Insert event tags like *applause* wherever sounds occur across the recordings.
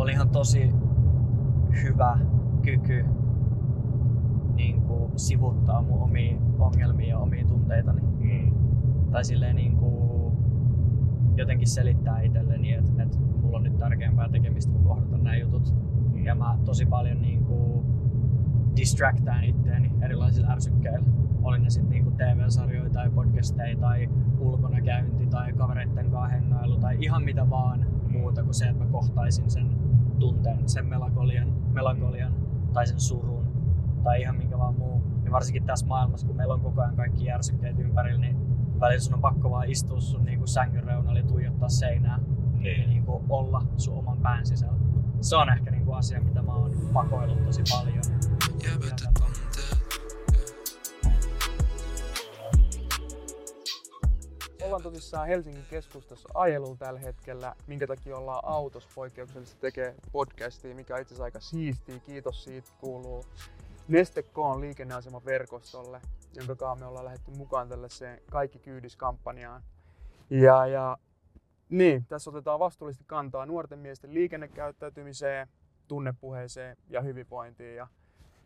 mulla oli ihan tosi hyvä kyky niin kuin, sivuttaa mun omia ongelmia ja omia tunteitani. Mm. Tai silleen niin kuin, jotenkin selittää itselleni, että, että mulla on nyt tärkeämpää tekemistä kuin kohdata nämä jutut. Mm. Ja mä tosi paljon niin kuin, distractaan itteeni erilaisilla ärsykkeillä. Oli ne sitten niinku TV-sarjoja tai podcasteja tai ulkona käynti tai kavereitten kanssa hengailu tai ihan mitä vaan muuta kuin se, että mä kohtaisin sen tunteen, sen melankolian, melankolian tai sen surun tai ihan minkä vaan muu. Ja varsinkin tässä maailmassa, kun meillä on koko ajan kaikki järsykkeet ympärillä, niin välillä sun on pakko vaan istua sun niinku sängyn reunalla ja tuijottaa seinää ja Niin. niinku olla sun oman pään sisällä. Se on ehkä niinku asia, mitä mä oon pakoillut tosi paljon. Ollaan tosissaan Helsingin keskustassa ajelulla tällä hetkellä, minkä takia ollaan autossa poikkeuksellisesti tekee podcastia, mikä on itse asiassa aika siistiä. Kiitos siitä kuuluu Neste Koon liikenneaseman verkostolle, jonka kanssa me ollaan lähdetty mukaan tällaiseen Kaikki kyydiskampanjaan. Ja, ja niin, tässä otetaan vastuullisesti kantaa nuorten miesten liikennekäyttäytymiseen, tunnepuheeseen ja hyvinvointiin. Ja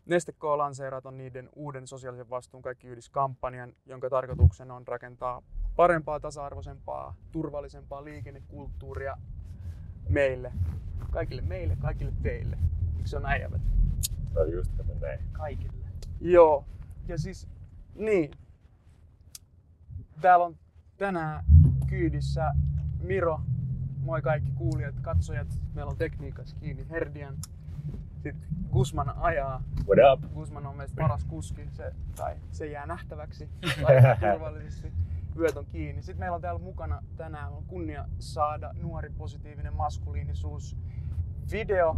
Neste K lanseerat on niiden uuden sosiaalisen vastuun kaikki yhdiskampanjan, jonka tarkoituksena on rakentaa parempaa, tasa-arvoisempaa, turvallisempaa liikennekulttuuria meille. Kaikille meille, kaikille teille. Eikö se on näin, Jäbät? Se on just näin. Kaikille. Joo. Ja siis, niin. Täällä on tänään kyydissä Miro. Moi kaikki kuulijat, katsojat. Meillä on tekniikassa kiinni Herdian. Sitten Gusman ajaa. What up? Guzman on meistä paras kuski, se, tai se jää nähtäväksi *laughs* tai turvallisesti. Yöt on kiinni. Sitten meillä on täällä mukana tänään on kunnia saada nuori positiivinen maskuliinisuus video,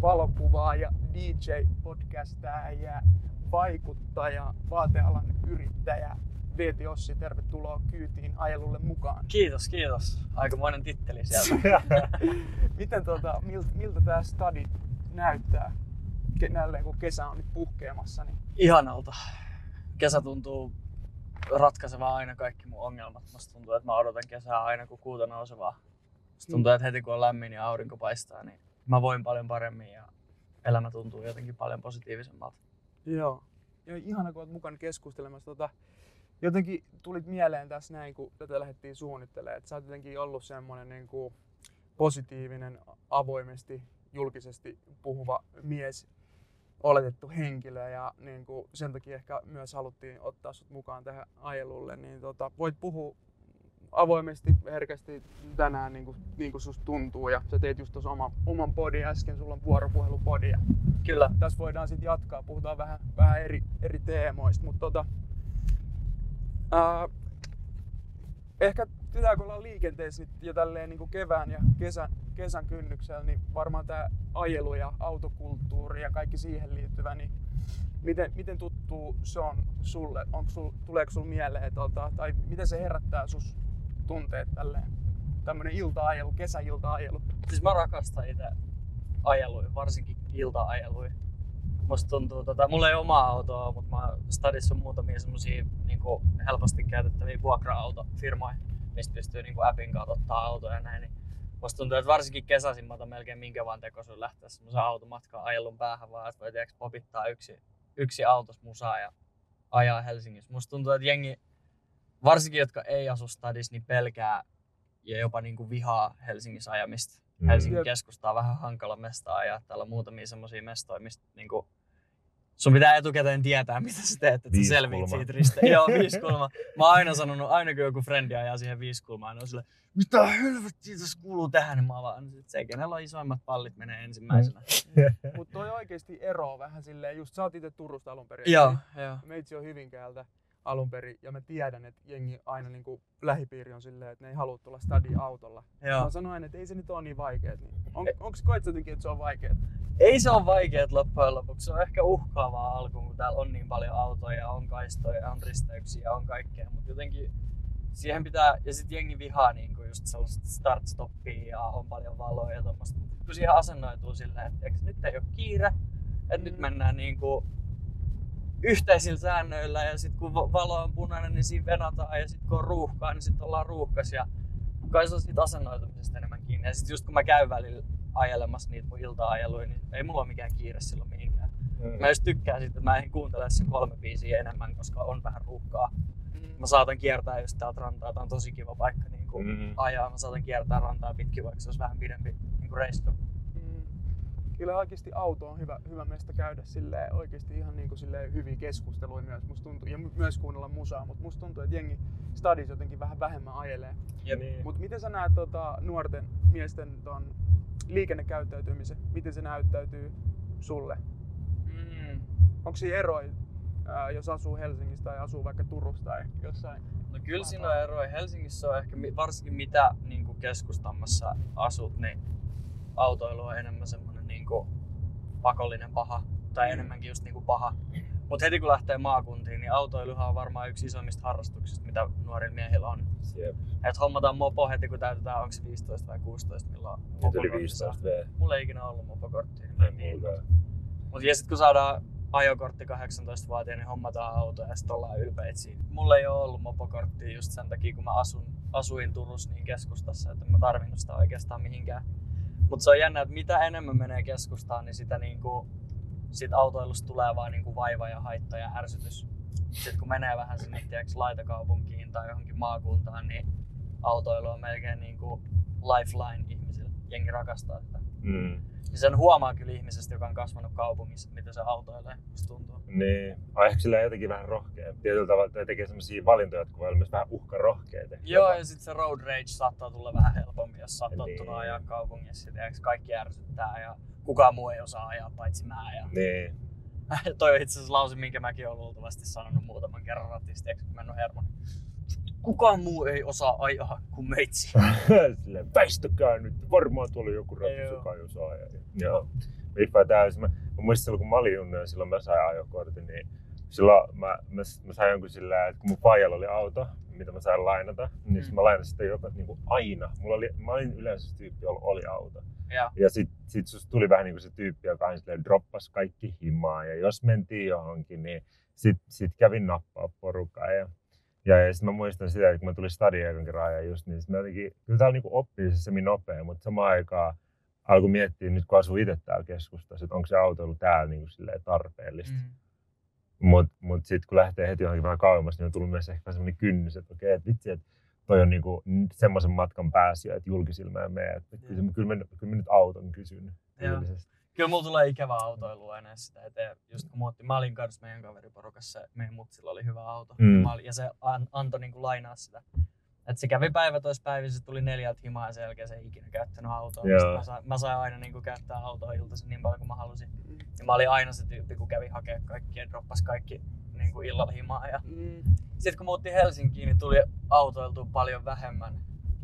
valokuvaaja, DJ, podcastaja, vaikuttaja, vaatealan yrittäjä. Veeti Ossi, tervetuloa kyytiin ajelulle mukaan. Kiitos, kiitos. Aikamoinen titteli sieltä. *laughs* *laughs* Miten tota, miltä, miltä tämä stadi näyttää? Nälleen kun kesä on nyt puhkeamassa, niin Ihanalta. Kesä tuntuu ratkaisevaa aina kaikki mun ongelmat. Musta tuntuu, että mä odotan kesää aina kun kuuta nousevaa. Musta tuntuu, että heti kun on lämmin ja aurinko paistaa, niin mä voin paljon paremmin ja elämä tuntuu jotenkin paljon positiivisemmalta. Joo. Ja ihana, kun olet mukana keskustelemassa. Tota, jotenkin tulit mieleen tässä näin, kun tätä lähdettiin suunnittelemaan, että sä oot jotenkin ollut semmoinen niin kuin positiivinen, avoimesti, julkisesti puhuva mies, oletettu henkilö. Ja niin kuin sen takia ehkä myös haluttiin ottaa sut mukaan tähän ajelulle, niin tota, voit puhua avoimesti, herkästi tänään niin kuin, niin kuin susta tuntuu. Ja sä teet just tuossa oman, oman podin äsken, sulla on vuoropuhelupodi ja Kyllä. tässä voidaan sitten jatkaa, puhutaan vähän, vähän eri, eri teemoista, mutta tota, ää, ehkä pitää kun ollaan liikenteessä nyt jo tälleen niin kuin kevään ja kesän, kesän kynnyksellä, niin varmaan tämä ajelu ja autokulttuuri ja kaikki siihen liittyvä, niin miten, miten tuttuu se on sulle? Onko sul, tuleeko sul mieleen, tota, tai miten se herättää sus tunteet tälleen? Tämmönen ilta-ajelu, kesäilta-ajelu. Siis mä rakastan itse ajeluja, varsinkin ilta-ajeluja. Musta tuntuu, tota, mulla ei omaa autoa, mutta mä stadissa on muutamia semmosia niin helposti käytettäviä vuokra-autofirmoja, mistä pystyy niin appin kautta ottaa autoja ja näin. Niin musta tuntuu, että varsinkin kesäisin mä otan melkein minkä vaan tekosyyn lähteä semmoisen automatkaan ajelun päähän vaan, että voi tiiäks, popittaa yksi, yksi autos musaa ja ajaa Helsingissä. Musta tuntuu, että jengi, varsinkin jotka ei asu stadissa, niin pelkää ja jopa niin kuin vihaa Helsingissä ajamista. Mm. Helsingin Jep. keskusta on vähän hankala mesta ajaa. Täällä on muutamia semmoisia mestoja, mistä niinku, sun pitää etukäteen tietää, mitä sä teet, että sä selviit siitä riste. Joo, viisi kulma. Mä oon aina sanonut, aina kun joku frendi ajaa siihen viisi kulmaan, niin on sille, mitä helvettiä tässä kuuluu tähän, niin mä vaan, että se, kenellä on isoimmat pallit, menee ensimmäisenä. Mutta toi oikeesti ero vähän silleen, just sä oot itse Turusta alun perin. Joo, niin joo. Meitsi on Hyvinkäältä alun perin ja mä tiedän, että jengi aina niinku lähipiiri on silleen, että ne ei halua tulla stadiin autolla. Joo. Mä sanoin, että ei se nyt ole niin vaikeet. Niin on, onko koet jotenkin, että se on vaikeet? Ei se ole vaikeet loppujen lopuksi. Se on ehkä uhkaavaa alkuun, kun täällä on niin paljon autoja, on kaistoja, on risteyksiä, on kaikkea. Mutta jotenkin siihen pitää, ja sitten jengi vihaa niin kuin just sellaista start-stoppia ja on paljon valoja ja tommoista. Mut Kun siihen asennoituu silleen, että nyt ei ole kiire, että nyt Mm. mennään niin kuin yhteisillä säännöillä ja sitten kun va- valo on punainen, niin siinä venataan ja sitten kun on ruuhkaa, niin sitten ollaan ruuhkas ja kai se on siitä asennoitumisesta enemmän kiinni. Ja sitten just kun mä käyn välillä ajelemassa niitä mun ilta-ajeluja, niin ei mulla ole mikään kiire silloin mihinkään. Mm. Mä just tykkään siitä, että mä en kuuntele se kolme biisiä enemmän, koska on vähän ruuhkaa. Mm. Mä saatan kiertää just täältä rantaa, tää on tosi kiva paikka niin kuin Mm. ajaa. Mä saatan kiertää rantaa pitkin, vaikka se olisi vähän pidempi niin kuin reissu. Kyllä oikeasti auto on hyvä, hyvä mesta käydä silleen, oikeasti ihan niin kuin silleen hyviä keskusteluja myös, musta tuntuu, ja my- myös kuunnella musaa, mutta musta tuntuu, että jengi stadis jotenkin vähän vähemmän ajelee. Jep. Niin. Mutta miten sä näet tota, nuorten miesten ton liikennekäyttäytymisen? Miten se näyttäytyy sulle? Mm. Onko siinä eroja, ää, jos asuu Helsingissä tai asuu vaikka Turussa tai jossain? No kyllä siinä on eroja. Helsingissä on ehkä varsinkin mitä niin keskustammassa asut, niin autoilu on enemmän semmoinen niin kuin pakollinen paha tai Mm. enemmänkin just niin kuin paha. Mutta heti kun lähtee maakuntiin, niin autoiluhan on varmaan yksi isoimmista harrastuksista, mitä nuorilla miehillä on. Jep. Et hommataan mopo heti kun täytetään, onko se 15 vai 16, milloin Nyt oli mopokortti 15 saa. V. Mulla ei ikinä ollut mopokorttia. niin. Mut ja sit kun saadaan ajokortti 18 vuotia, niin hommataan auto ja sit ollaan ylpeitä siitä. Mulla ei ole ollut mopokorttia just sen takia, kun mä asun, asuin Turussa niin keskustassa, että mä tarvinnut sitä oikeastaan mihinkään. Mutta se on jännä, että mitä enemmän menee keskustaan, niin sitä niinku, sit autoilusta tulee vaan niinku vaiva ja haitta ja ärsytys. Sitten kun menee vähän sinne tiedätkö, laitakaupunkiin tai johonkin maakuntaan, niin autoilu on melkein niinku lifeline ihmisille. Jengi rakastaa sitä. Mm. Ja sen huomaa kyllä ihmisestä, joka on kasvanut kaupungissa, mitä se autoilee, musta tuntuu. Niin. Ai ehkä sillä jotenkin vähän rohkea. Tietyllä tavalla tai tekee sellaisia valintoja, jotka voi olla myös vähän uhkarohkeita. Joo, ja sitten se road rage saattaa tulla vähän helpommin, jos sä Niin. ajaa kaupungissa. Tiedätkö, kaikki ärsyttää ja kukaan muu ei osaa ajaa paitsi mä. Ja... Niin. *laughs* Toi on itse asiassa lause, minkä mäkin olen luultavasti sanonut muutaman kerran ratista, eikö mennyt hermo. Kukaan muu ei osaa ajaa kuin meitsi. *laughs* Silleen, väistäkää nyt, varmaan tuolla joku ratis, Joo. joka ei osaa ajaa. Joo. Viffaa täysin. Mä, mä muistan silloin, kun mä olin junnu ja silloin mä sain ajokortin, niin silloin mä, mä, mä sain jonkun sillä, että kun mun faijalla oli auto, mitä mä sain lainata, niin Mm. mä lainasin sitä joka, niin kuin aina. Mulla oli, mä olin yleensä se tyyppi, jolla oli auto. ja, Ja sit, sit susta tuli vähän niin kuin se tyyppi, joka aina silleen droppas kaikki himaa. Ja jos mentiin johonkin, niin sit, sit kävin nappaa porukkaa. Ja, ja, ja sitten mä muistan sitä, että kun mä tulin stadion ekan kerran ajaa just, niin mä jotenkin, kyllä täällä niinku oppii se semi nopea, mutta samaan aikaan alkoi miettiä nyt kun asuu itse täällä keskustassa, että onko se autoilu täällä niinku tarpeellista. Mm. Mutta mut sitten kun lähtee heti johonkin vähän kauemmas, niin on tullut myös ehkä semmoinen kynnys, että okei, että vitsi, että toi on niinku semmoisen matkan pääsiä, että julkisilmä ja mene. Että kyllä, kyllä, mä, kyllä mä nyt auton kysyn. Joo. Kyllä mulla tulee ikävää autoilua enää sitä eteen. Just kun muutti, mä olin kanssa meidän kaveriporukassa, meidän mutsilla oli hyvä auto. Mm. Ja, olin, ja se an, antoi niinku lainaa sitä. Et se kävi päivä tois päivä, se tuli neljältä himaa ja sen jälkeen se ei ikinä käyttänyt autoa. Mä, sain, mä sain aina niinku käyttää autoa iltaisin niin paljon kuin mä halusin. Ja mä olin aina se tyyppi, kun kävi hakea kaikki ja droppas kaikki niinku illalla himaa. Ja Mm. sitten kun muutti Helsinkiin, niin tuli autoiltua paljon vähemmän.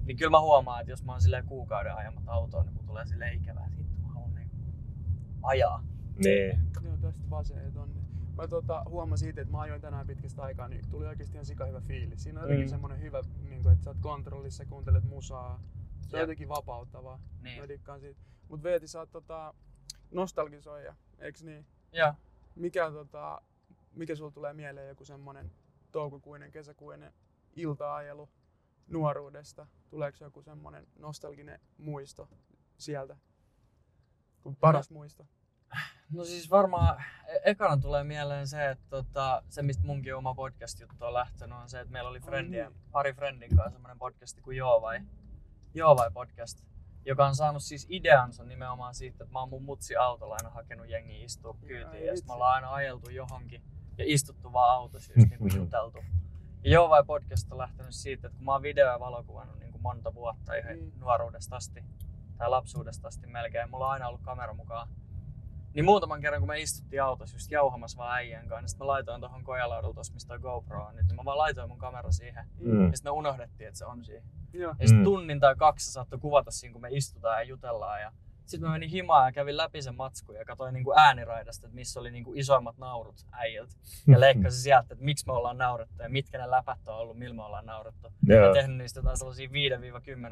Niin kyllä mä huomaan, että jos mä oon silleen kuukauden ajamat autoa, niin mun tulee silleen ikävää, hitto mä haluan niinku ajaa. Niin. Joo, tästä vasee tonne. Mä tota, huomasin itse, että mä ajoin tänään pitkästä aikaa, niin tuli oikeasti ihan sika hyvä fiilis. Siinä on jotenkin Mm. semmonen hyvä, niin kuin, että sä oot kontrollissa, kuuntelet musaa. Se on Jep. jotenkin vapauttavaa. Niin. Mä dikkaan siitä. Mut Veeti, sä oot tota, nostalgisoija, eiks niin? Joo. Mikä, tota, mikä sulla tulee mieleen joku semmonen toukokuinen, kesäkuinen iltaajelu nuoruudesta? Tuleeko joku semmonen nostalginen muisto sieltä? Kun Paras muisto. No siis varmaan e- ekana tulee mieleen se, että tota, se mistä munkin oma podcast-juttu on lähtenyt on se, että meillä oli friendien, niin. pari friendin kanssa semmoinen podcasti kuin Joo vai, Joo vai podcast, joka on saanut siis ideansa nimenomaan siitä, että mä oon mun mutsi autolla aina hakenut jengi istua kyytiin ja vitsi. sit me ollaan aina ajeltu johonkin ja istuttu vaan autossa just niinku *laughs* juteltu. Ja Joo vai podcast on lähtenyt siitä, että kun mä oon video- ja valokuvannut niin kuin monta vuotta ihan Mm. nuoruudesta asti tai lapsuudesta asti melkein, mulla on aina ollut kamera mukaan. Niin muutaman kerran, kun me istuttiin autossa just jauhamassa vaan äijän kanssa, niin mä laitoin tuohon kojalaudulla tossa, mistä GoPro on nyt, niin mä vaan laitoin mun kamera siihen. Mm. Ja sitten me unohdettiin, että se on siinä. Joo. Ja sitten Mm. tunnin tai kaksi saattoi kuvata siinä, kun me istutaan ja jutellaan. Ja sitten mä menin himaan ja kävin läpi sen matsku ja katsoin niinku ääniraidasta, että missä oli niinku isoimmat naurut äijiltä. Ja leikkasin sieltä, että miksi me ollaan naurettu ja mitkä ne läpät on ollut, millä me ollaan naurettu. Ja Joo. tehnyt niistä jotain sellaisia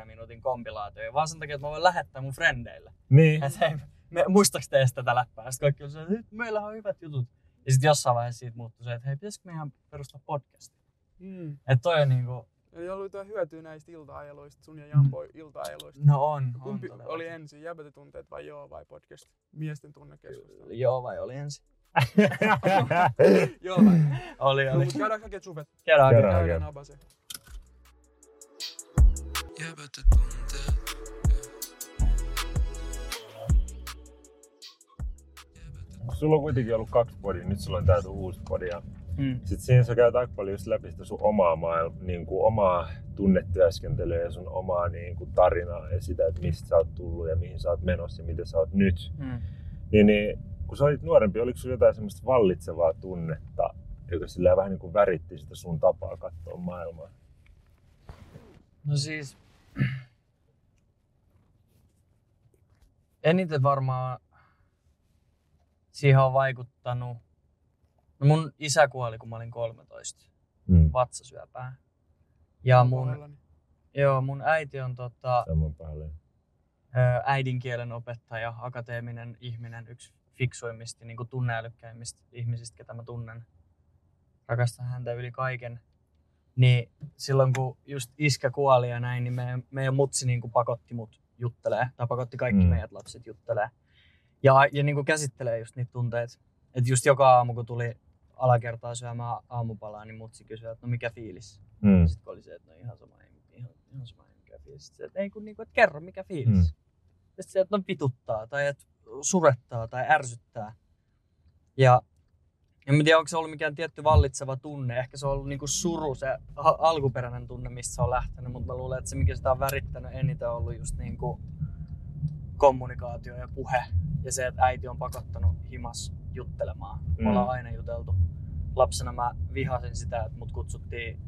5-10 minuutin kompilaatioja, vaan sen takia, että mä voin lähettää mun frendeille. Niin. Että hei, me, muistaaks teistä tätä läppää? Sitten kaikki se, että "Nyt meillähän on hyvät jutut. Ja sitten jossain vaiheessa siitä muuttui se, että hei, pitäisikö meidän perustaa podcast? Mm. Että toi on niinku, Eli oli jotain hyötyä näistä ilta-ajeluista, sun ja Jampo ilta-ajeluista. No on, on Kumpi todella. oli ensin, jäbätetunteet vai joo vai podcast? Miesten tunnekeskustelu. Joo vai oli ensin? *laughs* joo vai? Oli, No, oli. mut käydään hakemaan sufet. Käydään, Käydään. käydään. Abase. Kun sulla on kuitenkin ollut kaksi podia, nyt sulla on sun uusi podi. Mm. sit siinä sä käyt aika paljon just läpi sitä sun omaa, maailma, niin kuin omaa tunnetyöskentelyä ja sun omaa niin kuin tarinaa ja sitä, että mistä sä oot tullut ja mihin sä oot menossa ja mitä sä oot nyt. Mm. Niin, niin kun sä olit nuorempi, oliko sulla jotain semmoista vallitsevaa tunnetta, joka sillä vähän niin kuin väritti sitä sun tapaa katsoa maailmaa? No siis... *clears throat* Eniten varmaan siihen on vaikuttanut... No mun isä kuoli, kun mä olin 13 Mm. vatsasyöpään. Ja mun, joo, mun äiti on tota, äidinkielen opettaja, akateeminen ihminen, yksi fiksuimmista, niin tunneälykkäimmistä ihmisistä, ketä mä tunnen. Rakastan häntä yli kaiken. Niin silloin kun just iskä kuoli ja näin, niin meidän, meidän mutsi niin kuin pakotti mut juttelee, tai pakotti kaikki Mm. mm. meidät lapset juttelee. Ja, ja niin kuin käsittelee just niitä tunteita. Että just joka aamu, kun tuli alakertaa syömään aamupalaa, niin mutsi kysyi, että no mikä fiilis? Mm. Sitten kun oli se, että no ihan sama, ei, ihan, ihan sama, ei mikä fiilis. Sitten, että ei kun niinku, että kerro mikä fiilis. Mm. Sitten se, että no vituttaa tai että surettaa tai ärsyttää. Ja en tiedä, onko se ollut mikään tietty vallitseva tunne. Ehkä se on ollut niinku suru, se a- alkuperäinen tunne, mistä se on lähtenyt. Mutta mä luulen, että se mikä sitä on värittänyt eniten on ollut just niinku kommunikaatio ja puhe. Ja se, että äiti on pakottanut himas juttelemaan. Me Mm. ollaan aina juteltu. Lapsena mä vihasin sitä, että mut kutsuttiin,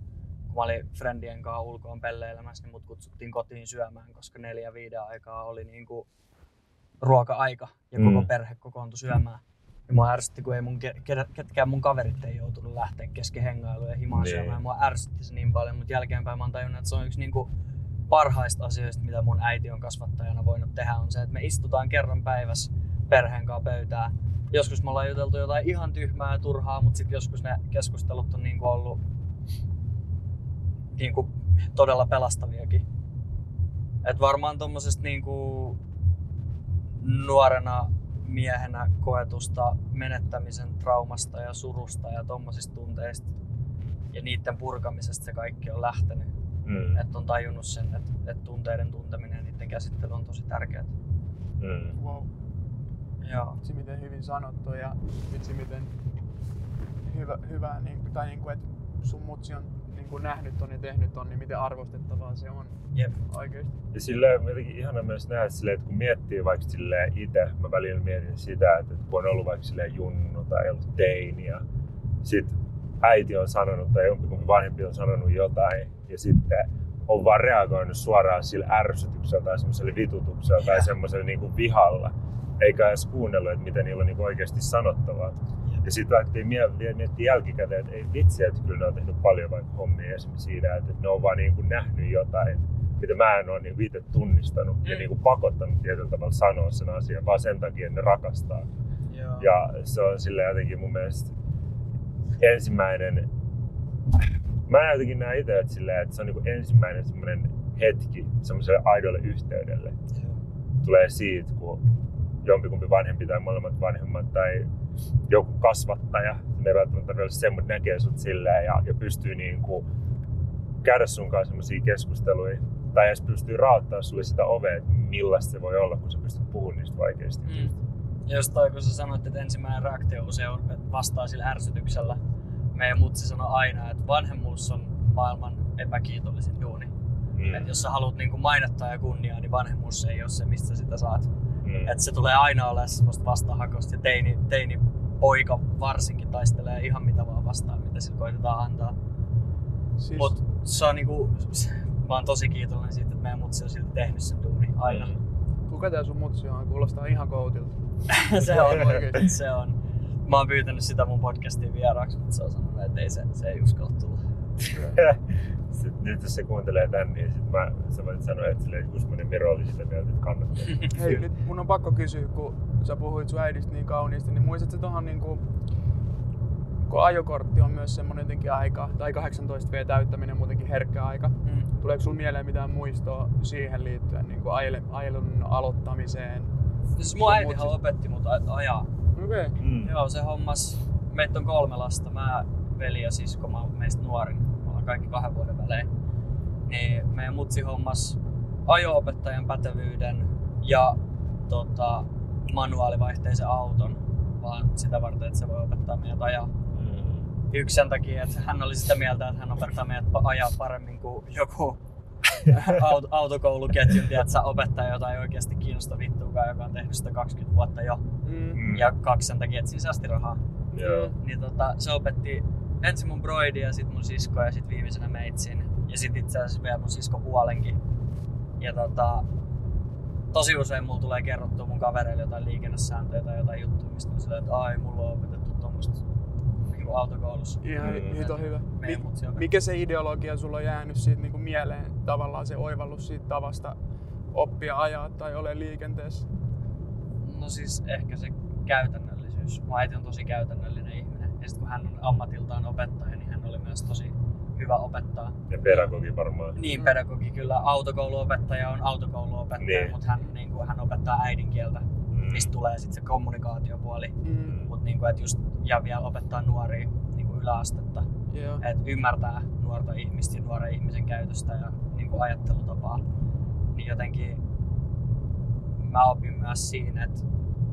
kun mä olin friendien kanssa ulkoon pelleilemässä, niin mut kutsuttiin kotiin syömään, koska neljä viiden aikaa oli niinku ruoka-aika ja koko Mm. perhe kokoontui syömään. Ja mua ärsytti, kun ei mun, ke- ke- ketkään mun kaverit ei joutunut lähteä kesken hengailuja ja himaan Niin. syömään. Mua ärsytti se niin paljon, mutta jälkeenpäin mä oon tajunnut, että se on yksi niinku parhaista asioista, mitä mun äiti on kasvattajana voinut tehdä, on se, että me istutaan kerran päivässä perheen kanssa pöytään. Joskus me ollaan juteltu jotain ihan tyhmää ja turhaa, mutta sitten joskus ne keskustelut on niinku ollut niinku todella pelastaviakin. Et varmaan tuommoisesta niinku nuorena miehenä koetusta menettämisen traumasta ja surusta ja tuommoisista tunteista ja niiden purkamisesta se kaikki on lähtenyt. Mm. Että on tajunnut sen, että, että tunteiden tunteminen ja niiden käsittely on tosi tärkeää. Mm. Wow. Joo. Vitsi miten hyvin sanottu ja vitsi miten hyvä, hyvä niin, tai niin kuin, että sun mutsi on niin kuin nähnyt ton ja tehnyt ton, niin miten arvostettavaa se on Jep. oikeesti. Ja silleen on jotenkin ihana myös nähdä silleen, että kun miettii vaikka silleen itse, mä välillä mietin sitä, että kun on ollut vaikka silleen junnu tai ollut teini ja sit äiti on sanonut tai jompikumpi vanhempi on sanonut jotain ja sitten on vaan reagoinut suoraan sillä ärsytyksellä tai semmoisella vitutuksella tai semmoisella niinku vihalla, eikä edes kuunnellut, että mitä niillä on niinku oikeasti sanottavaa. Ja sitten lähti mie- miettiä jälkikäteen, että ei vitsi, että kyllä ne on tehnyt paljon vaikka hommia esimerkiksi siinä, että ne on vaan niinku nähnyt jotain, mitä mä en ole niinku itse tunnistanut ja Mm. niinku pakottanut tietyllä tavalla sanoa sen asian, vaan sen takia, että ne rakastaa. Joo. Ja se on sille jotenkin mun mielestä ensimmäinen, mä jotenkin näen itse, että, silleen, että se on niinku ensimmäinen semmoinen hetki semmoiselle aidolle yhteydelle. Joo. Tulee siitä, kun jompikumpi vanhempi tai molemmat vanhemmat tai joku kasvattaja, ne ei välttämättä se, mutta näkee sut silleen ja, ja pystyy niinku käydä sun kanssa semmoisia keskusteluja tai edes pystyy raottaa sulle sitä ovea, että millaista se voi olla, kun sä pystyt puhumaan niistä vaikeista. Mm. Toi, kun sä sanoit, että ensimmäinen reaktio usein on, että vastaa sillä ärsytyksellä. Meidän mutsi sanoi aina, että vanhemmuus on maailman epäkiitollisin duuni. Mm. Et jos sä haluat niinku mainetta ja kunniaa, niin vanhemmuus ei ole se, mistä sitä saat. Mm. Et se tulee aina olemaan semmoista vastahakosta ja teini, teini poika varsinkin taistelee ihan mitä vaan vastaan, mitä sillä koitetaan antaa. Siis, Mut se on niinku, mä oon tosi kiitollinen siitä, että meidän mutsi on silti tehnyt sen duuni aina. Mm. kuka tää sun mutsi on? Kuulostaa ihan koutilta. *laughs* se on se on. Mä oon pyytänyt sitä mun podcastiin vieraaksi, mutta se on sanonut, että ei se, se ei uskalla tulla. *laughs* Sitten nyt jos se kuuntelee tän, niin sit mä, sä voit sanoa, että silleen, Kusmanen Miro oli sitä mieltä, että kannattaa. *laughs* Hei, nyt mun on pakko kysyä, kun sä puhuit sun äidistä niin kauniisti, niin muistatko tohon niinku, kun ajokortti on myös semmoinen jotenkin aika, tai 18 V täyttäminen muutenkin herkkä aika. Mm. Tuleeko sulla mieleen mitään muistoa siihen liittyen niin kuin ajelun aloittamiseen? Siis mun Sun äitihän mut- opetti mut ajaa. Okei. Okay. Mm. Joo, se hommas. Meitä on kolme lasta. Mä, veli ja sisko, mä oon meistä nuorin. Me ollaan kaikki kahden vuoden välein. Niin meidän mutsi hommas ajo-opettajan pätevyyden ja tota, manuaalivaihteisen auton, vaan sitä varten, että se voi opettaa meidät ajaa. Mm. Yksi sen takia, että hän oli sitä mieltä, että hän opettaa meidät ajaa paremmin kuin joku *laughs* aut- autokouluketjun, tiedätkö, opettaja, jota ei oikeasti kiinnosta vittuakaan, joka on tehnyt sitä 20 vuotta jo. Mm. Ja kaksi sen takia, että siinä säästi rahaa. Joo. Niin tota, se opetti ensin mun broidi ja sitten mun sisko ja sitten viimeisenä meitsin. Ja sitten itse asiassa vielä mun sisko puolenkin. Ja tota, tosi usein mulla tulee kerrottua mun kavereille jotain liikennesääntöjä tai jotain juttuja, mistä on silleen, että ai, mulla on opetettu tuommoista niin autokoulussa. Ihan Mm. hito hyvä. Mi- mikä se ideologia sulla on jäänyt siitä niin kuin mieleen, tavallaan se oivallus siitä tavasta oppia ajaa tai ole liikenteessä? No siis ehkä se käytännöllisyys. Mun äiti on tosi käytännöllinen. Ja sitten kun hän on ammatiltaan opettaja, niin hän oli myös tosi hyvä opettaa. Ja pedagogi varmaan. Niin, pedagogi kyllä. Autokouluopettaja on autokouluopettaja, Niin. mutta hän, niin kuin, hän opettaa äidinkieltä, Mm. mistä tulee sitten se kommunikaatiopuoli. Mm. Mut, niin kuin, et just, ja vielä opettaa nuoria niin kuin yläastetta. Joo. Et ymmärtää nuorta ihmistä ja nuoren ihmisen käytöstä ja niin kuin ajattelutapaa. Niin jotenkin mä opin myös siinä, että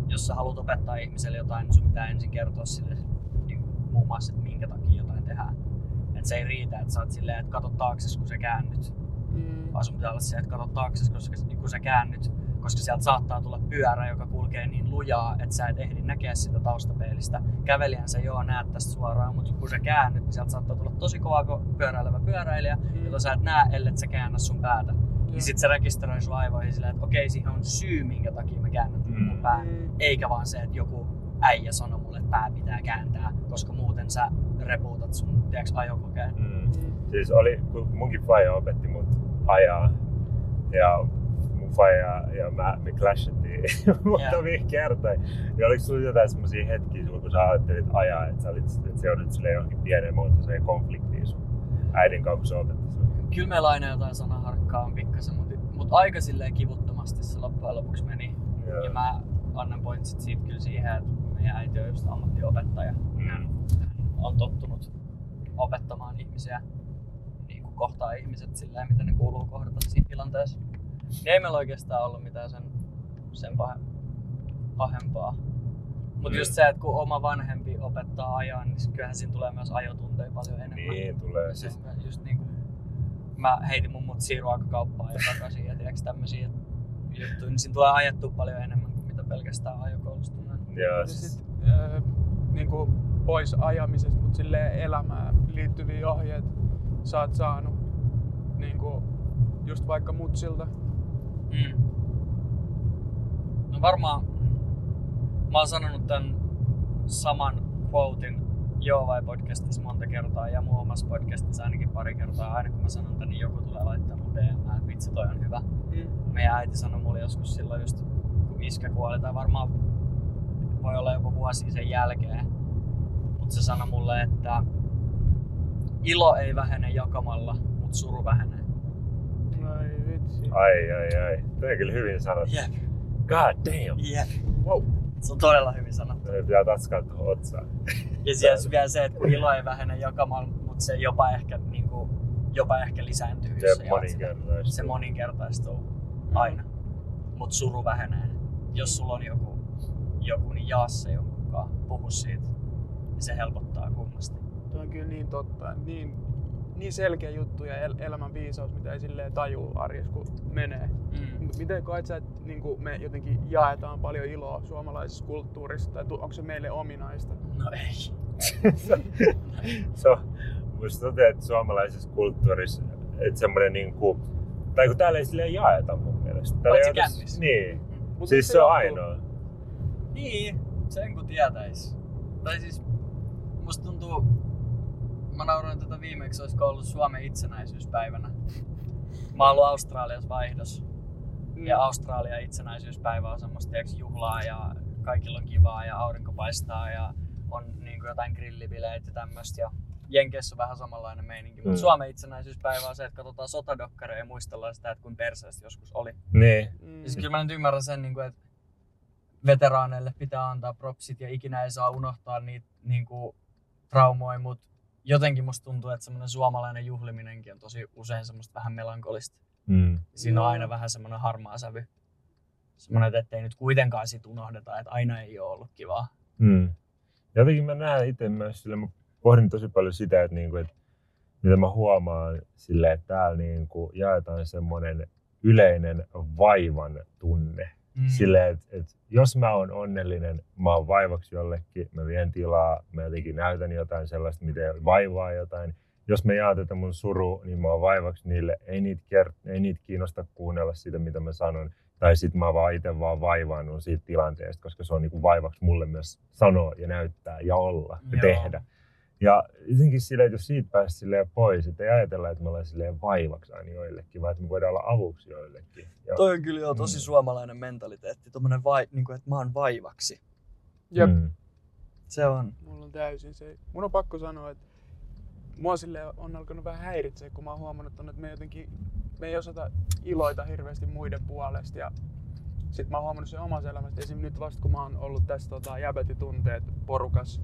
jos sä haluat opettaa ihmiselle jotain, niin sun pitää ensin kertoa sille muun muassa, että minkä takia jotain tehdään. Et se ei riitä, että sä oot silleen, että kato taakse, kun sä käännyt. Mm. Vaan sun pitää olla se, että kato taakse, koska kun sä käännyt, koska sieltä saattaa tulla pyörä, joka kulkee niin lujaa, että sä et ehdi näkeä sitä taustapeilistä. Kävelijän sä joo näet tästä suoraan, mutta kun sä käännyt, niin sieltä saattaa tulla tosi kova ko- pyöräilevä pyöräilijä, Mm. jota sä et näe, ellei sä käännä sun päätä. Joo. Niin sit se rekisteröi sun aivoihin silleen, että okei, siihen on syy, minkä takia mä käännän Mm. mun pää. Mm. Eikä vaan se, että joku äijä sanoo mulle, että pää pitää kääntää, koska muuten sä repuutat sun tiiäks, ajokokeen. Mm. Siis oli, kun munkin faija opetti mut ajaa ja mun faija ja mä, me clashettiin *laughs* muutamia kertoja. Ja oliko sulla jotain semmosia hetkiä sulla, kun sä ajattelit ajaa, että sä, olit, että se joudut sille johonkin pieneen muotoiseen konfliktiin sun äidin kanssa, kun se opetti sulle? Kyllä meillä aina jotain sanaharkkaa on pikkasen, mutta mut aika silleen kivuttomasti se loppujen lopuksi meni. Joo. Ja mä annan pointsit siitä kyllä siihen, että meidän äiti on just ammattiopettaja. Mm. Hän on tottunut opettamaan ihmisiä, niin kuin kohtaa ihmiset silleen, miten ne kuuluu kohdata siinä tilanteessa. Niin ei meillä oikeastaan ollut mitään sen, sen pahe- pahempaa. Mutta Mm. just se, että kun oma vanhempi opettaa ajaa, niin kyllähän siinä tulee myös ajotunteja paljon enemmän. Niin tulee. Siis, just niinku, mä heitin mun mutsia ruokakauppaan ja takaisin ja tiiäks tämmösiä juttuja, niin siinä tulee ajettua paljon enemmän kuin mitä pelkästään ajokoulusta joo, Ja siis, sit, äh, niin kuin pois ajamisesta, mutta silleen elämään liittyviä ohjeet sä oot saanut niin kuin just vaikka mutsilta. Mm. No varmaan, mä oon sanonut tän saman quotein Joo vai podcastissa monta kertaa ja mun omassa podcastissa ainakin pari kertaa. Aina kun mä sanon tän, niin joku tulee laittaa mun DM, että vitsi toi on hyvä. Mm. meidän äiti sanoi mulle joskus silloin just, kun iskä kuoli, tai varmaan voi olla jopa vuosi sen jälkeen. Mutta se sanoi mulle, että ilo ei vähene jakamalla, mutta suru vähenee. Ai vitsi. ai ai ai. Toi kyllä hyvin sanottu. Jep, God damn. jep. Wow. Se on todella hyvin sanottu. Toi pitää tatskaa tuohon otsaan. Ja siellä vielä se, että kun ilo ei vähene jakamalla, mutta se jopa ehkä, niin kuin, jopa ehkä lisääntyy. Se moninkertaistuu. Se moninkertaistuu aina. Mutta suru vähenee. Jos sulla on joku, joku niin jaa se jonkun kanssa. Puhu siitä. Niin se helpottaa kummasti. Tuo on kyllä niin totta. Niin, niin selkeä juttu ja el- elämän viisaus, mitä ei silleen tajuu arjessa, kun menee. Mm. Mut Miten koet sä, että niin me jotenkin jaetaan paljon iloa suomalaisessa kulttuurissa, tai onko se meille ominaista? No ei. *laughs* se on, musta tuntuu, että suomalaisessa kulttuurissa, että semmoinen niinku, tai kun täällä ei silleen jaeta mun mielestä. Täällä Paitsi kännissä. Niin. Mut siis se se on ainoa. Niin, sen kun tietäis. Tai siis musta tuntuu, mä nauroin tätä viimeksi, olisiko ollut Suomen itsenäisyyspäivänä. Mä oon ollut Australiassa vaihdos. Mm. Ja Australia itsenäisyyspäivä on semmoista tiiäks, juhlaa ja kaikilla on kivaa ja aurinko paistaa ja on niin kuin jotain grillibileitä ja tämmöistä. Ja Jenkeissä on vähän samanlainen meininki, mutta Mm. Suomen itsenäisyyspäivä on se, että katsotaan sotadokkareja ja muistellaan sitä, että kuin perseestä joskus oli. Niin. Mm. Sit kyllä mä nyt ymmärrän sen, niin kuin, että veteraaneille pitää antaa propsit ja ikinä ei saa unohtaa niitä niin kuin, traumoja, mutta jotenkin musta tuntuu, että semmoinen suomalainen juhliminenkin on tosi usein semmoista vähän melankolista. Mm. Siinä on aina vähän semmoinen harmaa sävy. Semmoinen, että ei nyt kuitenkaan sit unohdeta, että aina ei ole ollut kivaa. Mm. Jotenkin mä näen itse myös sille, mä pohdin tosi paljon sitä, että, niinku, että mitä mä huomaan sille, että täällä niinku jaetaan semmoinen yleinen vaivan tunne. Mm. Silleen, että, että jos mä oon onnellinen, mä oon vaivaksi jollekin, mä vien tilaa, mä jotenkin näytän jotain sellaista, miten vaivaa jotain. Jos me jaan tätä mun suru, niin mä oon vaivaksi niille. Ei niitä, kert- ei niitä kiinnosta kuunnella sitä, mitä mä sanon. Tai sit mä vaan itse vaan vaivaannut siitä tilanteesta, koska se on niinku vaivaksi mulle myös sanoa ja näyttää ja olla ja Joo. tehdä. Ja jotenkin silleen, että jos siitä pääsi silleen pois, että ei ajatella, että me ollaan silleen vaivaksi aina joillekin, vaan että me voidaan olla avuksi joillekin. Ja, Toi on kyllä jo tosi Mm. suomalainen mentaliteetti, tommonen vai, niin kuin, että mä oon vaivaksi. Jep. Mm. Se on. Mulla on täysin se. Mun on pakko sanoa, että mua sille on alkanut vähän häiritseä, kun mä oon huomannut, että me jotenkin me ei osata iloita hirveästi muiden puolesta. Ja sit mä oon huomannut sen omassa elämässä. Esim. nyt vasta kun mä oon ollut tässä tota, jäbätitunteet porukas,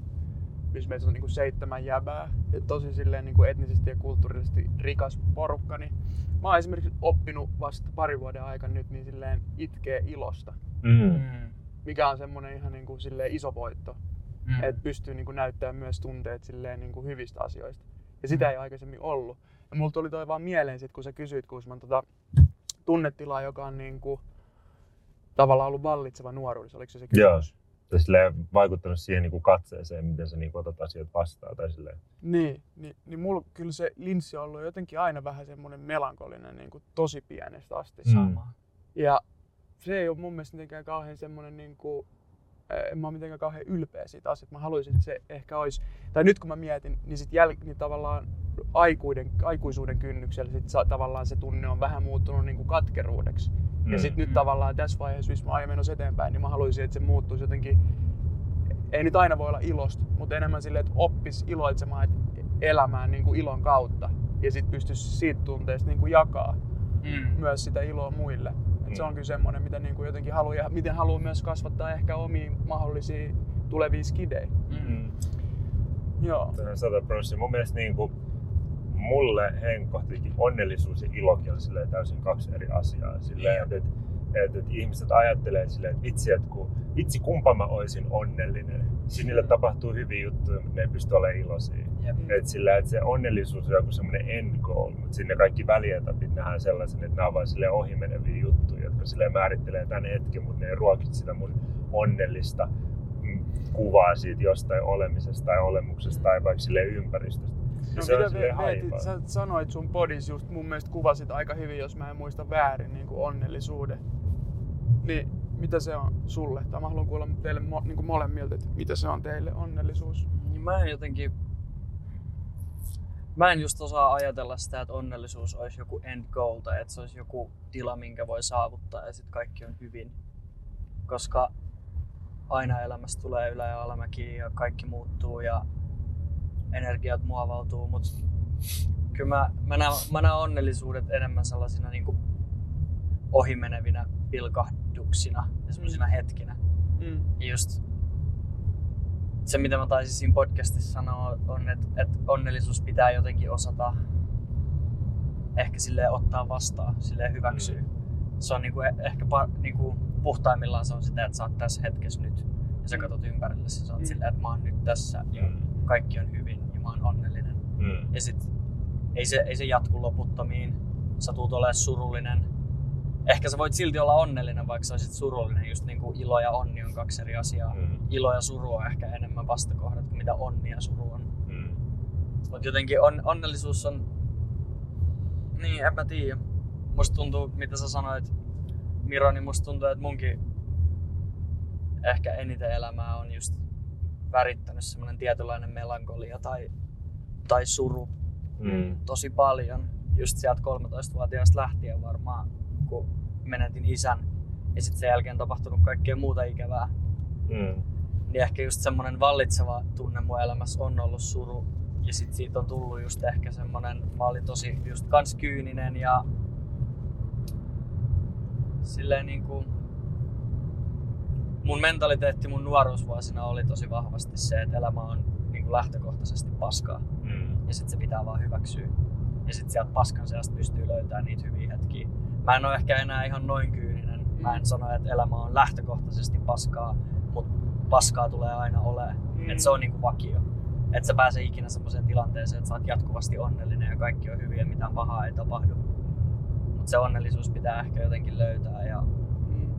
missä meitä on niinku seitsemän jäbää ja tosi silleen niinku etnisesti ja kulttuurisesti rikas porukka, niin mä oon esimerkiksi oppinut vasta pari vuoden aikana nyt niin silleen itkee ilosta, Mm. Mm. mikä on semmonen ihan niinku silleen iso voitto Mm. että pystyy niin kuin näyttämään myös tunteet silleen niin kuin hyvistä asioista. Ja sitä ei aikaisemmin ollut. Ja mulla tuli toi vaan mieleen sit, kun sä kysyit Kuusman tota tunnetilaa, joka on niin kuin, tavallaan ollut vallitseva nuoruudessa. Oliko se se Joo. kysymys? Tai vaikuttanut siihen niin kuin katseeseen, miten sä niin kuin otat asiat vastaan. Tai silleen. Niin, niin, niin mulla kyllä se linssi on ollut jotenkin aina vähän semmoinen melankolinen niin kuin tosi pienestä asti. Mm. Sama. Ja se ei ole mun mielestä mitenkään kauhean semmoinen niin kuin, en mä ole mitenkään kauhean ylpeä siitä asiasta. Mä haluaisin, että se ehkä olisi, tai nyt kun mä mietin, niin sit jäl, niin tavallaan aikuiden, aikuisuuden kynnyksellä sit sa, tavallaan se tunne on vähän muuttunut niin kuin katkeruudeksi. Mm. Ja sitten nyt Mm. tavallaan tässä vaiheessa, missä mä aion menossa eteenpäin, niin mä haluaisin, että se muuttuisi jotenkin, ei nyt aina voi olla ilosta, mutta enemmän silleen, että oppis iloitsemaan elämään niin kuin ilon kautta. Ja sitten pystyisi siitä tunteesta niin kuin jakaa Mm. myös sitä iloa muille. Et se Mm. on kyllä semmoinen, mitä niinku jotenkin haluaa, ja miten haluaa myös kasvattaa ehkä omia mahdollisia tulevia skidejä. Mm. Joo. Tämä on sata prosenttia. Mun mielestä niin kuin, mulle henkkohtikin onnellisuus ja ilokin on silleen täysin kaksi eri asiaa. Silleen, että, että, että, että ihmiset ajattelee silleen, että vitsi, että kun, vitsi kumpa mä oisin onnellinen. Siis niille tapahtuu hyviä juttuja, mutta ne ei pysty olemaan iloisia. Jep. Et sillä, että se onnellisuus on joku semmoinen end goal, mutta sinne kaikki välietapit nähdään sellaisen, että nämä on vain silleen ohimeneviä juttuja, jotka silleen määrittelee tämän hetken, mutta ne ei ruokit sitä mun onnellista mm, kuvaa siitä jostain olemisesta tai olemuksesta tai vaikka silleen ympäristöstä. No se mitä haipaa. sä sanoit sun podis just mun mielestä kuvasit aika hyvin, jos mä en muista väärin, niin kuin onnellisuuden. Niin mitä se on sulle? Tai mä haluan kuulla teille mo, niin kuin molemmilta, että mitä se on teille onnellisuus. Niin mä en jotenkin... Mä en just osaa ajatella sitä, että onnellisuus olisi joku end goal tai että se olisi joku tila, minkä voi saavuttaa ja sitten kaikki on hyvin. Koska aina elämässä tulee ylä- ja alamäkiä ja kaikki muuttuu ja energiat muovautuu, mutta kyllä mä, mä, näen, mä näen onnellisuudet enemmän sellaisina niin kuin ohimenevinä pilkahduksina ja sellaisina hetkinä. Mm. Ja just se, mitä mä taisin siinä podcastissa sanoa, on, että, että onnellisuus pitää jotenkin osata ehkä silleen ottaa vastaan, silleen hyväksyä. Mm. Se on niinku e- ehkä niinku puhtaimmillaan se on sitä, että sä oot tässä hetkessä nyt ja sä katsot ympärillesi ja sä oot Mm. silleen, että mä oon nyt tässä ja Mm. kaikki on hyvin mä oon onnellinen. Mm. Ja sit ei se, ei se jatku loputtomiin. Sä tuut olemaan surullinen. Ehkä sä voit silti olla onnellinen, vaikka sä olisit surullinen. Just niin kuin ilo ja onni on kaksi eri asiaa. Mm. Ilo ja suru on ehkä enemmän vastakohdat kuin mitä onni ja suru on. Mm. Mutta jotenkin on, onnellisuus on... Niin, en mä tiedä. Musta tuntuu, mitä sä sanoit, Miro, niin musta tuntuu, että munkin ehkä eniten elämää on just värittänyt semmoinen tietynlainen melankolia tai, tai suru Mm. tosi paljon. Just sieltä 13-vuotiaasta lähtien varmaan, kun menetin isän. Ja sitten sen jälkeen tapahtunut kaikkea muuta ikävää. Mm. niin ehkä just semmonen vallitseva tunne mun elämässä on ollut suru. Ja sit siitä on tullut just ehkä semmonen, mä olin tosi just kans kyyninen ja silleen niinku, mun mentaliteetti mun nuoruusvuosina oli tosi vahvasti se, että elämä on niinku lähtökohtaisesti paskaa. Mm. Ja sit se pitää vaan hyväksyä. Ja sit sieltä paskan seasta pystyy löytämään niitä hyviä hetkiä. Mä en ole ehkä enää ihan noin kyyninen. Mä en sano, että elämä on lähtökohtaisesti paskaa, mutta paskaa tulee aina olemaan. Mm. Että se on niinku vakio. Että sä pääse ikinä semmoiseen tilanteeseen, että sä oot jatkuvasti onnellinen ja kaikki on hyviä ja mitään pahaa ei tapahdu. Mutta se onnellisuus pitää ehkä jotenkin löytää ja Mm.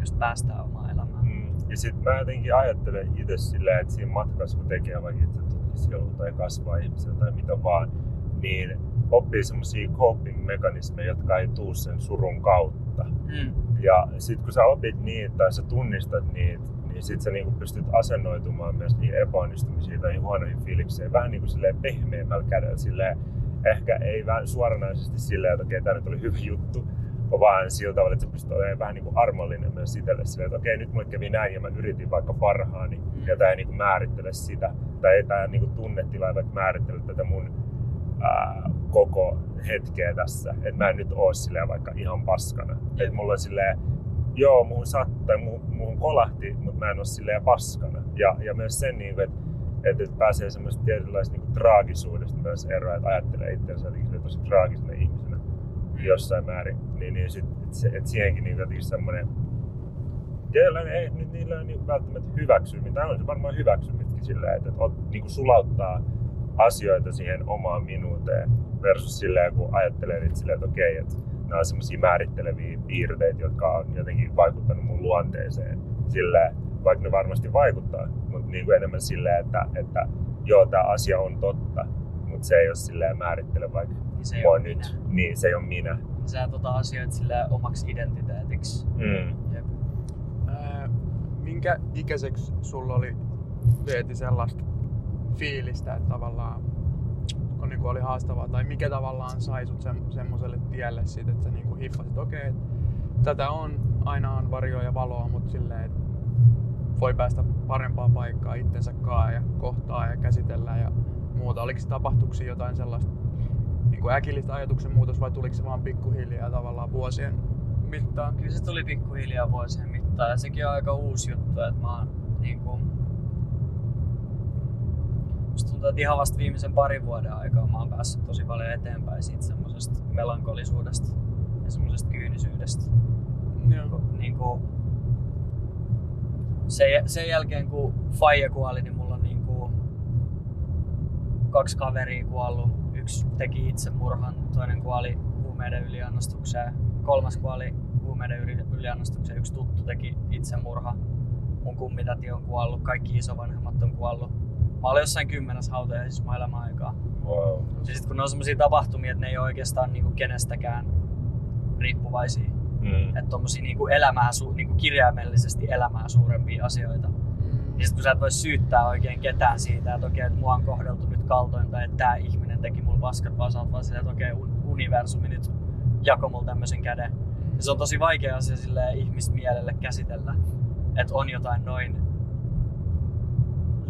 just päästää omaa elämään. Mm. Ja sit mä jotenkin ajattelen itse silleen, että siinä matkassa kun tekee vaikka itse tutkiskelua tai kasvaa ihmisellä tai mitä vaan, niin oppii semmosia coping-mekanismeja, jotka ei tuu sen surun kautta. Mm. Ja sit kun sä opit niitä tai sä tunnistat niitä, niin sit sä niinku pystyt asennoitumaan myös niihin epäonnistumisiin tai niihin huonoihin fiilikseen vähän niinku silleen pehmeämmällä kädellä. Silleen, ehkä ei vähän suoranaisesti silleen, että okei, tää nyt oli hyvä juttu, vaan sillä tavalla, että sä pystyt olemaan vähän niinku armollinen myös itselle silleen, että okei, nyt mulle kävi näin ja mä yritin vaikka parhaani Mm. ja tää ei niinku määrittele sitä. Tai ei tää niinku tunnetila ei vaikka määrittele tätä mun ää, koko hetkeä tässä. Että mä en nyt oo silleen vaikka ihan paskana. Että mulla on silleen, joo, muuhun sattui tai muuhun, muuhun kolahti, mutta mä en oo silleen paskana. Ja, ja myös sen, niin että että et pääsee semmoisesta tietynlaista niin traagisuudesta myös eroa, että ajattelee itseänsä jotenkin tosi traagisena ihmisenä jossain määrin. Niin, niin sit, et, se, et siihenkin niin jotenkin semmoinen Keillä ei nyt niillä ei niin välttämättä hyväksymistä, on se varmaan hyväksymistäkin sillä, että, ot, niin kuin sulauttaa asioita siihen omaan minuuteen versus silleen, kun ajattelee niitä silleen, että okei, että nämä on semmoisia määritteleviä piirteitä, jotka on jotenkin vaikuttanut mun luonteeseen silleen, vaikka ne varmasti vaikuttaa, mutta niin kuin enemmän silleen, että, että joo, tämä asia on totta, mutta se ei ole silleen määrittele vaikka se ei mua ole nyt, minä. niin se ei ole minä. Sä tota asioita sillä omaksi identiteetiksi. Mm. Jep. Ää, minkä ikäiseksi sulla oli Veeti sellaista fiilistä, että tavallaan kun niinku oli haastavaa, tai mikä tavallaan sai sut sem- semmoiselle tielle siitä, että sä niinku hiffasit, okei, okay, tätä on, aina on varjoa ja valoa, mutta silleen, että voi päästä parempaan paikkaan itsensä kaa ja kohtaa ja käsitellä ja muuta. Oliko se tapahtuksia jotain sellaista niin kuin äkillistä ajatuksen muutos vai tuliko se vaan pikkuhiljaa tavallaan vuosien mittaan? Kyllä se tuli pikkuhiljaa vuosien mittaan ja sekin on aika uusi juttu, että mä oon niinku... Musta tuntuu, että ihan vasta viimeisen parin vuoden aikaa mä oon päässyt tosi paljon eteenpäin siitä semmosesta melankolisuudesta ja semmosesta kyynisyydestä. Joo. Niinku, sen, sen jälkeen kun Faija kuoli, niin mulla on niinku kaksi kaveria kuollut. Yksi teki itsemurhan, toinen kuoli huumeiden yliannostukseen. Kolmas kuoli huumeiden yli- yliannostukseen, yksi tuttu teki itsemurha. Mun kummitäti on kuollut, kaikki isovanhemmat on kuollut. Mä olin jossain kymmenes hautajaisissa mun elämän aikaa. Wow. Ja sit kun ne on semmosia tapahtumia, että ne ei ole oikeastaan niinku kenestäkään riippuvaisia. Mm. Että tommosia niinku elämää, su- niinku kirjaimellisesti elämää suurempia asioita. Mm. Niin sit kun sä et voi syyttää oikein ketään siitä, että okei, että mua on kohdeltu nyt kaltoin tai että tää ihminen teki mulle paskat, vaan sä oot vaan silleen, että okei, un- universumi nyt jako mulle tämmösen käden. Ja se on tosi vaikea asia sille ihmismielelle käsitellä, että on jotain noin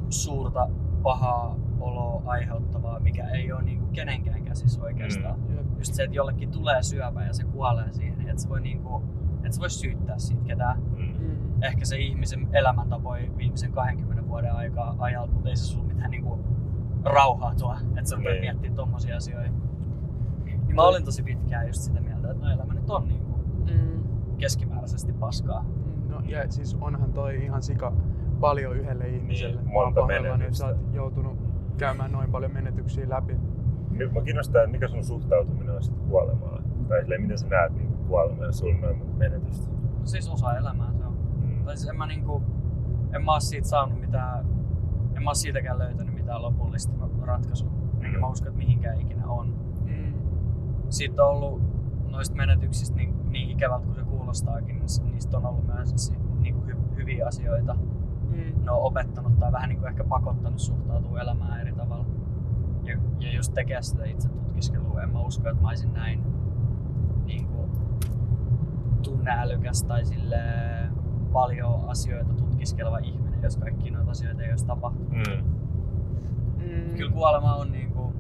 suurta pahaa oloa aiheuttavaa, mikä ei ole niinku kenenkään käsissä oikeastaan. Jep. Just se, että jollekin tulee syöpä ja se kuolee siihen, niin et sä voi, niinku, et sä voi syyttää siitä ketään Mm. Mm. ehkä se ihmisen elämäntapoi viimeisen 20 vuoden aikaa ajalta, mutta ei se sulla mitään niinku rauhaa tuo, että sä Niin. miettimään tommosia asioita. Niin mä olin tosi pitkään just sitä mieltä, että no elämä nyt on niinku Mm. keskimääräisesti paskaa. No ja siis onhan toi ihan sika paljon yhdelle ihmiselle. Niin, Mä oon monta pahoillani, että sä menetystä. oot joutunut käymään noin paljon menetyksiä läpi. Mä kiinnostaa, mikä sun suhtautuminen on sitten kuolemaan. Tai silleen, miten sä näet niin kuolemaa ja monta menetystä. No siis osa elämää se on. Mm. Tai siis en mä niinku, en mä oo siitä saanut mitään, en mä oo siitäkään löytänyt mitään lopullista ratkaisua. Enkä mä usko, että mihinkään ikinä on. Mm. siitä on ollut noista menetyksistä niin, niin ikävältä kuin se kuulostaakin, niin niistä on ollut myös niin kuin hy- hyviä asioita. Mm. Ne on opettanut tai vähän niin kuin ehkä pakottanut suhtautua elämään eri tavalla. Ja, ja just tekee sitä itse tutkiskelua. En mä usko, että mä olisin näin niin kuin, tunneälykäs tai sille paljon asioita tutkiskeleva ihminen, jos kaikki noita asioita ei olisi tapahtunut. Mm. Mm. Kyllä kuolema on niinku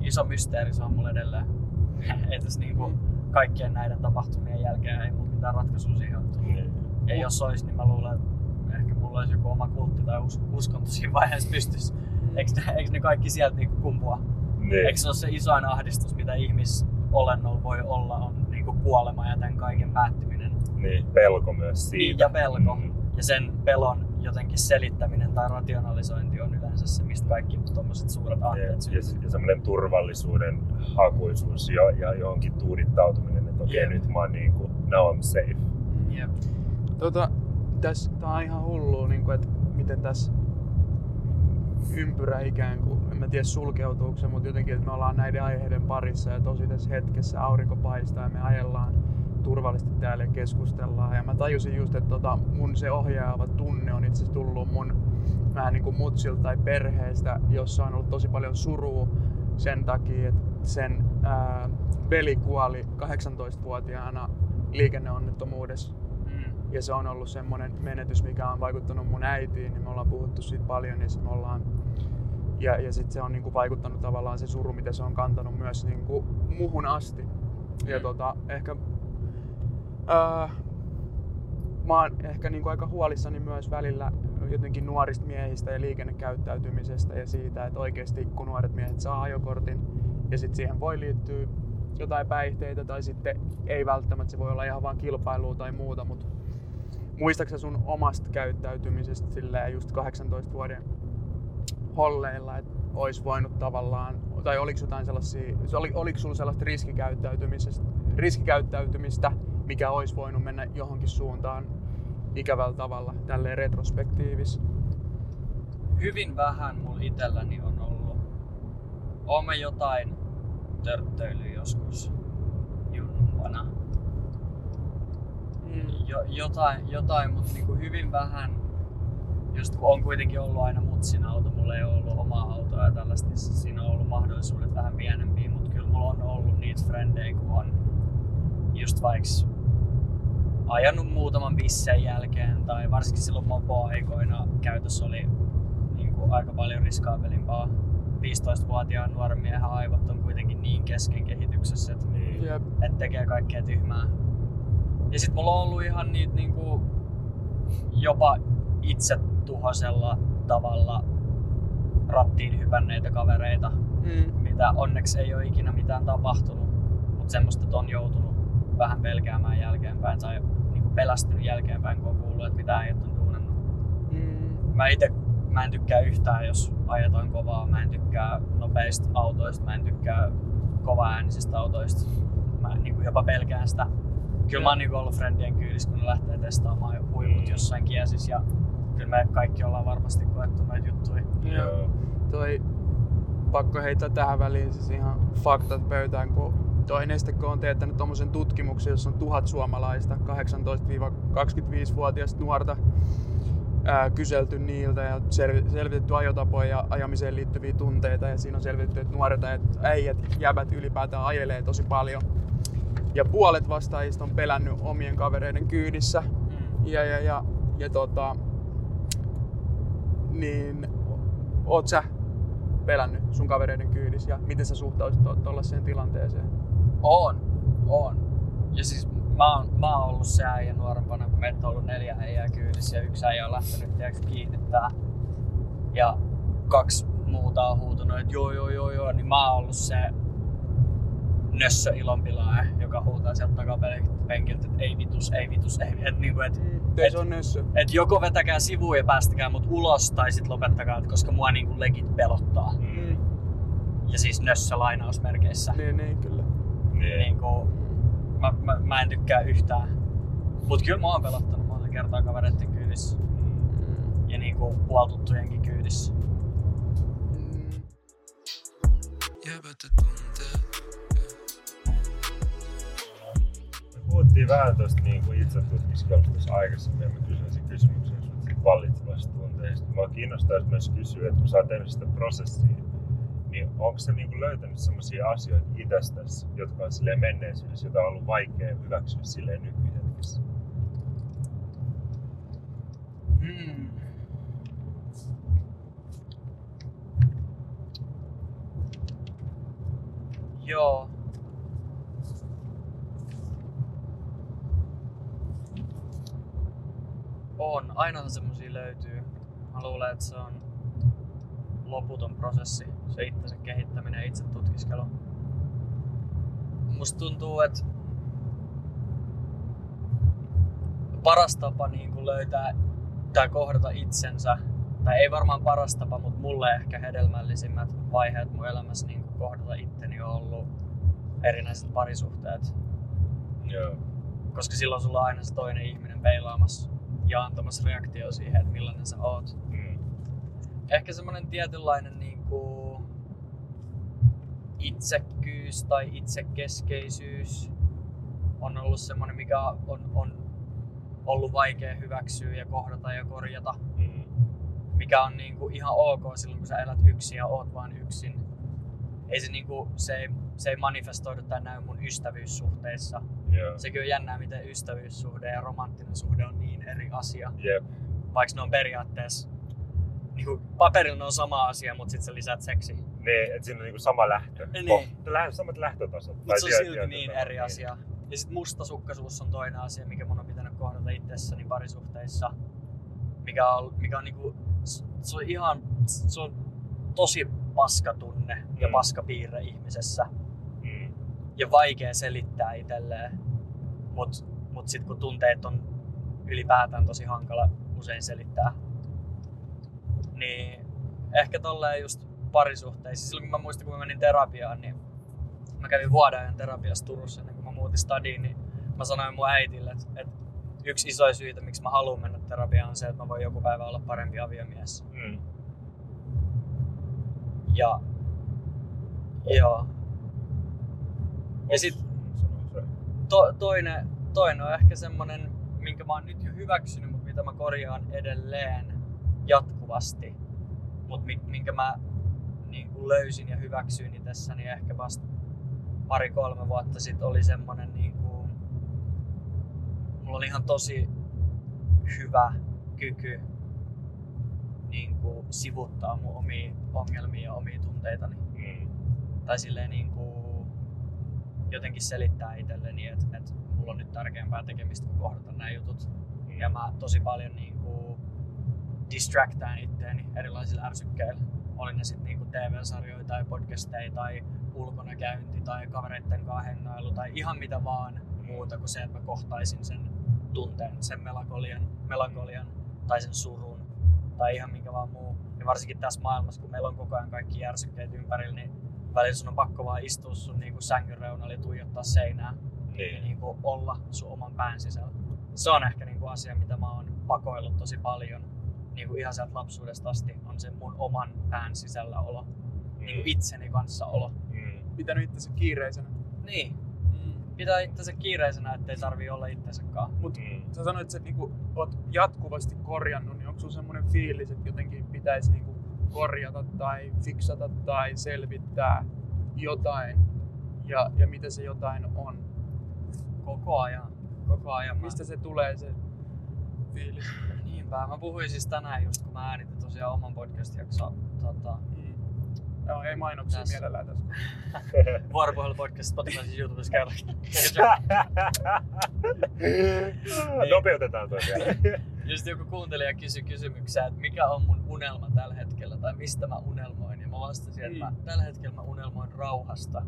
iso mysteeri, se on mulle edelleen. *laughs* Et jos niinku kaikkien näiden tapahtumien jälkeen ei mulla mitään ratkaisua siihen ole tullut. Niin. Ja jos olisi, niin mä luulen, että ehkä mulla olisi joku oma kultti tai us- uskonto siinä vaiheessa pystyisi. Eikö ne, eikö ne kaikki sieltä niinku kumpua? Niin. Eikö se ole se isoin ahdistus, mitä ihmisolennolla voi olla, on niinku kuolema ja tämän kaiken päättyminen. niin. Pelko myös siitä. Niin, ja pelko. Mm. Ja sen pelon jotenkin selittäminen tai rationalisointi on yleensä se, mistä kaikki tommoset suuret Ja, aatteet ja, syntyy. ja semmoinen turvallisuuden hakuisuus ja, ja johonkin tuudittautuminen, että okei Jep. nyt mä oon niinku, now I'm safe. Jep. Tota, tässä, tää on ihan hullua, niin kuin, että miten tässä ympyrä ikään kuin, en mä tiedä sulkeutuuko se, mutta jotenkin, että me ollaan näiden aiheiden parissa ja tosi tässä hetkessä aurinko paistaa ja me ajellaan turvallisesti täällä ja keskustellaan. Ja mä tajusin just, että tota, mun se ohjaava tunne on itse asiassa tullut mun vähän niin kuin mutsilta tai perheestä, jossa on ollut tosi paljon surua sen takia, että sen ää, veli kuoli 18-vuotiaana liikenneonnettomuudessa Mm. ja se on ollut semmoinen menetys, mikä on vaikuttanut mun äitiin, niin me ollaan puhuttu siitä paljon, niin me ollaan ja, ja sitten se on niinku vaikuttanut tavallaan se suru, mitä se on kantanut myös niinku muhun asti. Ja Mm. tota, ehkä ää, mä oon ehkä niinku aika huolissani myös välillä jotenkin nuorista miehistä ja liikennekäyttäytymisestä ja siitä, että oikeasti kun nuoret miehet saa ajokortin ja sitten siihen voi liittyä jotain päihteitä tai sitten ei välttämättä, se voi olla ihan vaan kilpailua tai muuta, mutta muistaaksä sun omasta käyttäytymisestä silleen just 18 vuoden holleilla, että olisi voinut tavallaan, tai oliko jotain sellaisia, oli, oliko sulla sellaista riskikäyttäytymisestä, riskikäyttäytymistä, mikä olisi voinut mennä johonkin suuntaan ikävällä tavalla, tälleen retrospektiivis? Hyvin vähän mulla itselläni on ollut. Oon jotain törttöilyä joskus junnumpana. Jo, jotain, jotain mutta niinku hyvin vähän. Just kun on kuitenkin ollut aina mutsin auto, mulla ei ole ollut omaa autoa ja tällaista, niin siinä on ollut mahdollisuudet vähän pienempiä, mutta kyllä mulla on ollut niitä frendejä, kun on just vaikka ajanut muutaman bissen jälkeen, tai varsinkin silloin mopo-aikoina käytössä oli niin kuin aika paljon riskaabelimpaa. 15-vuotiaan nuoren miehen aivot on kuitenkin niin kesken kehityksessä, että Niin. Jep. että tekee kaikkea tyhmää. Ja sit mulla on ollut ihan niitä niinku jopa itse tuhosella tavalla rattiin hypänneitä kavereita, Mm. mitä onneksi ei ole ikinä mitään tapahtunut, mutta semmoista, on joutunut vähän pelkäämään jälkeenpäin tai niinku pelästynyt jälkeenpäin, kun on kuullut, että mitä ei ole duunannut. Mm. Mä itse mä en tykkää yhtään, jos ajetaan kovaa. Mä en tykkää nopeista autoista, mä en tykkää kovaäänisistä autoista. Mä niin kuin jopa pelkään sitä. Kyllä mä oon niin ollut friendien kyydissä, kun ne lähtee testaamaan huiput jossain kiesis ja kyllä me kaikki ollaan varmasti koettu näitä juttuja. Joo. Toi pakko heittää tähän väliin siis ihan faktat pöytään, kun toi Nesteko on teettänyt tommosen tutkimuksen, jossa on tuhat suomalaista 18-25-vuotiaista nuorta ää, kyselty niiltä ja selvi- selvitetty ajotapoja ja ajamiseen liittyviä tunteita ja siinä on selvitetty, että nuoret äijät, äijät jäbät ylipäätään ajelee tosi paljon. Ja puolet vastaajista on pelännyt omien kavereiden kyydissä Mm. ja, ja, ja, ja tota, niin oot sä pelännyt sun kavereiden kyydissä ja miten sä suhtaudut tollaiseen tilanteeseen? On, on. Ja siis mä oon, mä oon ollut se äijä nuorempana, kun meitä on ollut neljä äijää kyydissä ja yksi äijä on lähtenyt tiedätkö, kiinnittää. Ja kaksi muuta on huutunut, että joo joo joo joo, niin mä oon ollut se nössö ilonpilaaja, joka huutaa sieltä takapenkiltä, että ei vitus, ei vitus, ei et, niinku, et, Ei Et- on nössö. et joko vetäkää sivuun ja päästäkää mut ulos tai sit lopettakaa, koska mua niinku legit pelottaa. Mm. Ja siis nössö lainausmerkeissä. Niin, niin, kyllä. Niin. Niinku, mä, mä, mä, en tykkää yhtään. Mut kyllä mä oon pelottanut monta kertaa kavereiden kyydissä. Mm. Ja niinku puoltuttujenkin kyydissä. Mm. Me puhuttiin vähän tuosta niin kuin itsetutkiskelusta tuossa aikaisemmin ja mä kysyin sen kysymyksen sinulta siitä vallitsevasta tunteesta. Mua kiinnostaisi myös kysyä, että kun sä oot tehnyt sitä prosessia, niin onko se niinku löytänyt sellaisia asioita itsestäsi, jotka on sille menneisyydessä, jota on ollut vaikea hyväksyä sille nykyhetkessä? Mm. Joo. On, ainahan semmosia löytyy. Mä luulen, että se on loputon prosessi, se itsensä kehittäminen ja itse tutkiskelu. Musta tuntuu, että paras tapa niin kuin löytää tai kohdata itsensä, tai ei varmaan paras tapa, mutta mulle ehkä hedelmällisimmät vaiheet mun elämässä niin kuin kohdata itteni on ollut erinäiset parisuhteet. Joo. Koska silloin sulla on aina se toinen ihminen peilaamassa ja antamassa reaktio siihen, että millainen sä oot. Ehkä semmonen tietynlainen niin kuin itsekkyys tai itsekeskeisyys on ollut semmonen, mikä on, on ollut vaikea hyväksyä ja kohdata ja korjata. Mm. Mikä on niin kuin ihan ok silloin, kun sä elät yksin ja oot vaan yksin. Ei se, niin kuin, se, ei, se ei manifestoidu tai näy mun ystävyyssuhteissa. Joo. Sekin on jännää, miten ystävyyssuhde ja romanttinen suhde on niin eri asia. Jep. Vaikka ne on periaatteessa, niin kuin paperilla on sama asia, mutta sitten sä lisät seksi. Niin, että siinä on niinku sama lähtö. Niin. Oh, lähes samat lähtötasot. Mutta se on silti tietyllä niin eri asia. Ja sitten mustasukkaisuus on toinen asia, mikä mun on pitänyt kohdata itsessäni parisuhteissa. Mikä on, mikä on niinku, se on ihan, se on tosi paska tunne ja Mm. paska piirre ihmisessä. Mm. Ja vaikea selittää itselleen. Mut, mut sit kun tunteet on ylipäätään tosi hankala usein selittää. Niin ehkä tolleen just parisuhteissa. Silloin kun mä muistan, kun mä menin terapiaan, niin mä kävin vuoden ajan terapiassa Turussa ennen kuin mä muutin stadiin, niin mä sanoin mun äitille, että, että yksi iso syitä, miksi mä haluan mennä terapiaan, on se, että mä voin joku päivä olla parempi aviomies. Mm. Ja, joo. Ja sit to, toinen, toinen on ehkä semmonen, minkä mä oon nyt jo hyväksynyt, mutta mitä mä korjaan edelleen jatkuvasti. Mutta minkä mä niin kuin löysin ja hyväksyin itsessäni ehkä vasta pari-kolme vuotta sitten oli semmonen niin kuin, mulla oli ihan tosi hyvä kyky niin kuin sivuttaa mun omia ongelmia ja omia tunteitani. Mm. Tai silleen niin kuin jotenkin selittää itselleni, että, että mulla on nyt tärkeämpää tekemistä kuin kohdata nämä jutut. Mm. Ja mä tosi paljon niin kuin distractaan itteeni erilaisilla ärsykkeillä. Oli ne sitten niin TV-sarjoja tai podcasteja tai ulkona käynti tai kavereitten kanssa hengailu tai ihan mitä vaan muuta kuin se, että mä kohtaisin sen tunteen, sen melankolian, melankolian tai sen surun tai ihan minkä vaan muu. Ja varsinkin tässä maailmassa, kun meillä on koko ajan kaikki järsykkeet ympärillä, niin välillä sun on pakko vaan istua sun niin kuin sängyn reunalla ja tuijottaa seinää ja Niin. niin kuin olla sun oman pään sisällä. Se on ehkä niin kuin asia, mitä mä oon pakoillut tosi paljon niin kuin ihan sieltä lapsuudesta asti, on se mun oman pään sisällä olo, niin kuin itseni kanssa olo. Mm. Pitänyt itsensä kiireisenä. Niin, Mm. pitää itsensä kiireisenä, ettei tarvii olla itsensäkaan. Mut Mm. sä sanoit, että sä niinku oot jatkuvasti korjannut, niin onko sulla semmoinen fiilis, että jotenkin pitäisi niinku korjata tai fiksata tai selvittää jotain ja, ja mitä se jotain on? Koko ajan. Koko ajan. Mistä se tulee se fiilis? Niinpä. Mä puhuin siis tänään just, kun mä äänitin tosiaan oman podcast-jakson tota, Mm. Joo, ei mainoksia Tässä. mielellään tässä. *laughs* vuoropuhelupodcast Spotifyssa YouTubessa käydä. *laughs* Nopeutetaan toi vielä. *laughs* Ja sitten joku kuuntelija kysyi kysymyksiä, että mikä on mun unelma tällä hetkellä tai mistä mä unelmoin. Ja mä vastasin, että mä, Mm. tällä hetkellä mä unelmoin rauhasta.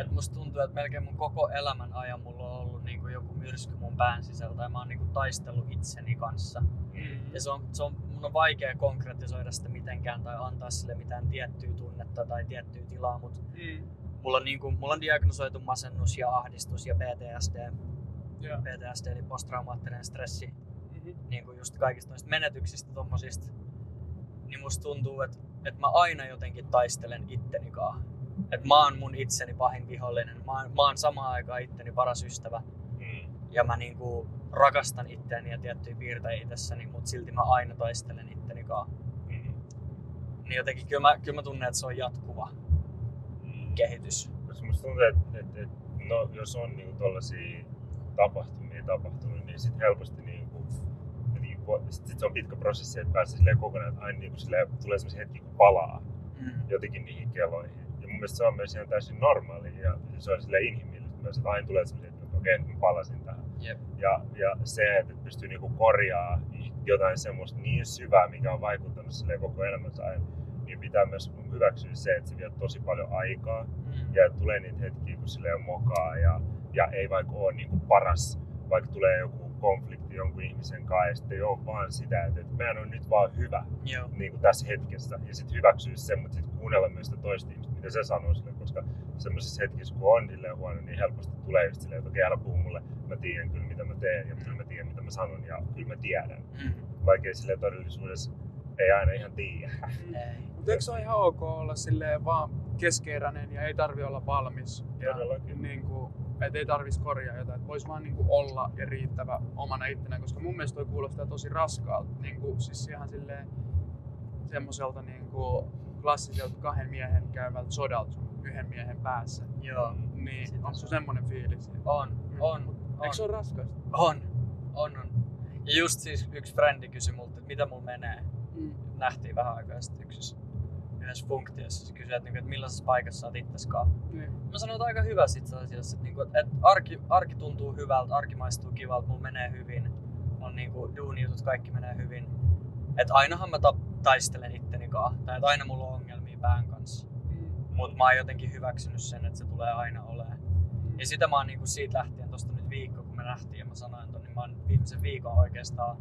Et musta tuntuu, että melkein mun koko elämän ajan mulla on ollut niinku joku myrsky mun pään sisällä tai mä oon niinku taistellut itseni kanssa. Mm. Ja se on, se on, mun on vaikea konkretisoida sitä mitenkään tai antaa sille mitään tiettyä tunnetta tai tiettyä tilaa, mutta Mm. mulla on, niinku, mulla on diagnosoitu masennus ja ahdistus ja PTSD. Joo. PTSD eli posttraumaattinen stressi Mhm. niin kuin just kaikista noista menetyksistä tommosista, niin musta tuntuu, että, että mä aina jotenkin taistelen itteni kaa. Että mä oon mun itseni pahin vihollinen. Mä mä oon samaan aikaan itteni paras ystävä. Mm. Ja mä niinku rakastan itteeni ja tiettyjä piirteitä itsessäni, mutta silti mä aina taistelen itteni kaa. Mm. Niin jotenkin kyllä mä, kyllä mä tunnen, että se on jatkuva Mm. kehitys. Musta tuntuu, että, että, että no, jos on niinku tollasia tapahtumia tapahtunut, niin sit helposti niinku, jotenkin sit, sit se on pitkä prosessi, että pääsee silleen kokonaan, että aina niinku silleen tulee sellaisia hetkiä, kun palaa Mm. jotenkin niihin keloihin. Mielestä se on myös ihan täysin normaali ja se on sille inhimillistä myös, että aina tulee sellaisia, että okei, nyt mä palasin tähän. Jep. Ja, ja se, että pystyy niinku korjaa jotain semmoista niin syvää, mikä on vaikuttanut sille koko elämänsä ajan, niin pitää myös hyväksyä se, että se vie tosi paljon aikaa Mm. ja tulee niitä hetkiä, kun sille on mokaa ja, ja ei vaikka ole niinku paras, vaikka tulee joku konflikti jonkun ihmisen kanssa ja sitten ei ole vaan sitä, että, että mä en ole nyt vaan hyvä Joo. niin kuin tässä hetkessä ja sitten hyväksyä sen, mutta sitten kuunnella myös sitä toista ihmistä, mitä se sanoo sille, koska semmoisessa hetkessä, kun on silleen huono, niin helposti tulee just silleen, että okei, älä puhu mulle, mä tiedän kyllä mitä mä teen ja kyllä mä tiedän mitä mä sanon ja kyllä mä tiedän. Mm. Vaikka ei silleen todellisuudessa ei aina ihan tiedä. Ei. Mutta eikö se ole ihan ok olla silleen vaan keskeeräinen ja ei tarvi olla valmis? Ja niin kuin, et ei tarvitsisi korjaa jotain, että voisi vaan niin kuin olla ja riittävä omana ittenään, koska mun mielestä toi kuulostaa tosi raskaalta. Niin kuin, siis ihan silleen semmoiselta niin kuin klassiselta kahden miehen käyvältä sodalta sun yhden miehen päässä. Joo. Niin, Sitä onko se se semmoinen fiilis? On, on, on. Eikö se ole raskasta? On, on, on. Ja just siis yksi frendi kysyi multa, että mitä mulla menee. Mm. Nähtiin vähän aikaa sitten yksissä yhdessä funktiossa. Se kysyi, että, niinku, että millaisessa paikassa sä oot itseskaan. Niin. Mä sanoin, että aika hyvä itse asiassa. Että, niinku, että arki, arki tuntuu hyvältä, arki maistuu kivalta, mulla menee hyvin. On niinku duunijutut, kaikki menee hyvin. Että ainahan mä ta- taistelen itteni kanssa. Tai että aina mulla on ongelmia pään kanssa. Mm. Mutta mä oon jotenkin hyväksynyt sen, että se tulee aina olemaan. Ja sitä mä oon niinku siitä lähtien tosta nyt viikko, kun me nähtiin ja mä sanoin ton, niin mä oon viimeisen viikon oikeastaan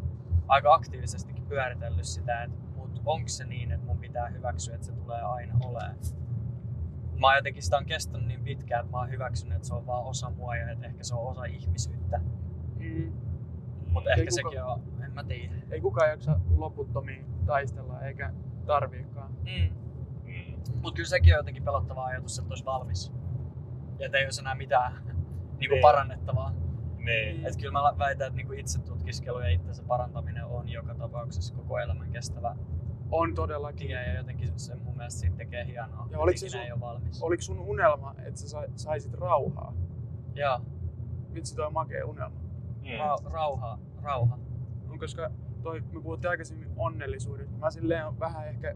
aika aktiivisestikin pyöritellyt sitä, että mut onko se niin, että mun pitää hyväksyä, että se tulee aina olemaan. Mä oon jotenkin sitä on kestänyt niin pitkään, että mä oon hyväksynyt, että se on vaan osa mua ja että ehkä se on osa ihmisyyttä. Mm. Mutta Ei ehkä kuka- sekin on, en mä tiedä. Ei kukaan jaksa loputtomiin taistella, eikä tarviikaan. Mm. Mm. Mutta kyllä sekin on jotenkin pelottava ajatus, että olisi valmis. Ja että ei olisi enää mitään *laughs* niinku Niin. parannettavaa. Niin. Et kyllä mä väitän, että niinku itse tutkiskelu ja itsensä parantaminen on joka tapauksessa koko elämän kestävä On todellakin. ja jotenkin se mun mielestä siitä tekee hienoa. Ja oliko se sun- ei ole valmis. Oliko sun unelma, että sä sai- saisit rauhaa? Joo, Vitsi toi on makea unelma. Mm. ra- rauha, rauha. On, koska toi, me puhuttiin aikaisemmin onnellisuudesta. Mä silleen on vähän ehkä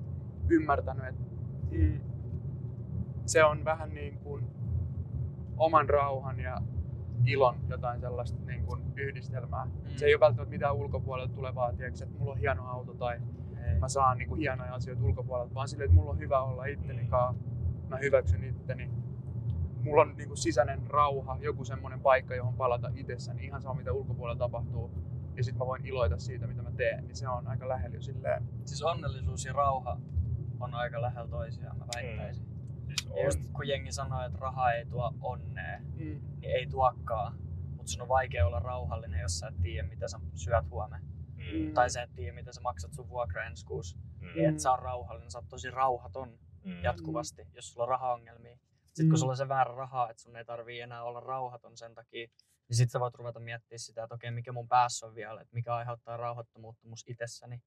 ymmärtänyt, että mm, se on vähän niin kuin oman rauhan ja ilon jotain sellaista niin kuin yhdistelmää. Mm. Se ei ole välttämättä mitään ulkopuolelta tulevaa, tiedätkö, että mulla on hieno auto tai. Mä saan niin kuin hienoja asioita ulkopuolelta, vaan silleen, että mulla on hyvä olla itteni kanssa. Mä hyväksyn itteni. Mulla on niin kuin sisäinen rauha, joku semmoinen paikka, johon palata itsessäni, ihan sama mitä ulkopuolella tapahtuu. Ja sitten mä voin iloita siitä, mitä mä teen, niin se on aika lähellä jo silleen. Siis onnellisuus ja rauha on aika lähellä toisiaan, mä väittäisin. Siis Ja just on. kun jengi sanoo, että raha ei tuo onnea, Mm. niin ei tuokkaan. Mutta sun on vaikea olla rauhallinen, jos sä et tiedä, mitä sä syöt huomenna. Mm. Tai sä et tiedä, mitä sä maksat sun vuokra ensi kuussa. Mm. Niin et sä on rauhallinen, sä oot tosi rauhaton Mm. jatkuvasti, jos sulla on rahaongelmia. Sitten Mm. kun sulla on se väärä rahaa, että sun ei tarvii enää olla rauhaton sen takia, niin sit sä voit ruveta miettimään sitä, että okei, mikä mun päässä on vielä, että mikä aiheuttaa rauhattomuutta mus itsessäni.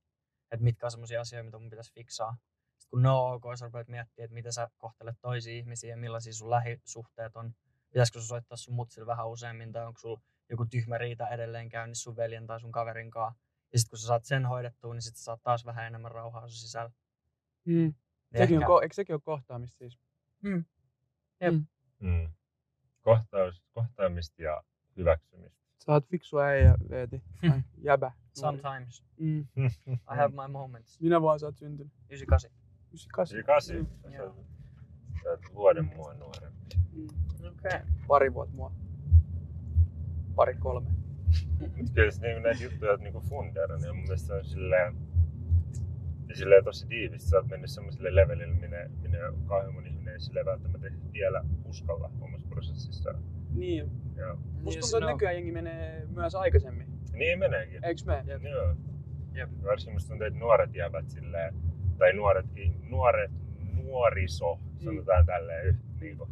Että mitkä on semmoisia asioita, mitä mun pitäisi fiksaa. Sitten kun ne on ok, sä rupeat miettimään, että miten sä kohtelet toisia ihmisiä ja millaisia sun lähisuhteet on. Pitäisikö sun soittaa sun mutsille vähän useammin tai onko sulla joku tyhmä riita edelleen käynnissä sun veljen tai sun kaverin kanssa. Ja sitten kun sä saat sen hoidettua, niin sit sä saat taas vähän enemmän rauhaa sun sisällä. Mm. Niin Sekin on, ehkä- ko- eikö sekin ole kohtaamista siis? Jep. Mm. Mm. Kohtaus, kohtaamista ja hyväksymistä. Sä oot fiksu äijä, Veeti. *laughs* Jäbä. Sometimes. Mm. I have my moments. Minä vaan sä oot syntynyt. 98. 98. Yli kasi. Mm. Sä oot- sä oot vuoden mua nuorempi. Mm. Okei. Okay. Pari vuotta mua. Pari kolme. Kyllä se niinku näitä juttuja oot niinku fundera, niin mun mielestä se on silleen, ja silleen tosi tiivisti. Sä oot mennyt semmoiselle levelille, minne, minne kauhean moni ihminen ei silleen välttämättä vielä uskalla omassa prosessissa. Niin. Joo. Musta tuntuu, että nykyään jengi menee myös aikaisemmin. Niin meneekin. Eiks me? Jep. Joo. Jep. Varsinkin musta tuntuu, että nuoret jäävät silleen, tai nuoret, nuoret nuoriso, sanotaan tälleen yhtä niinku.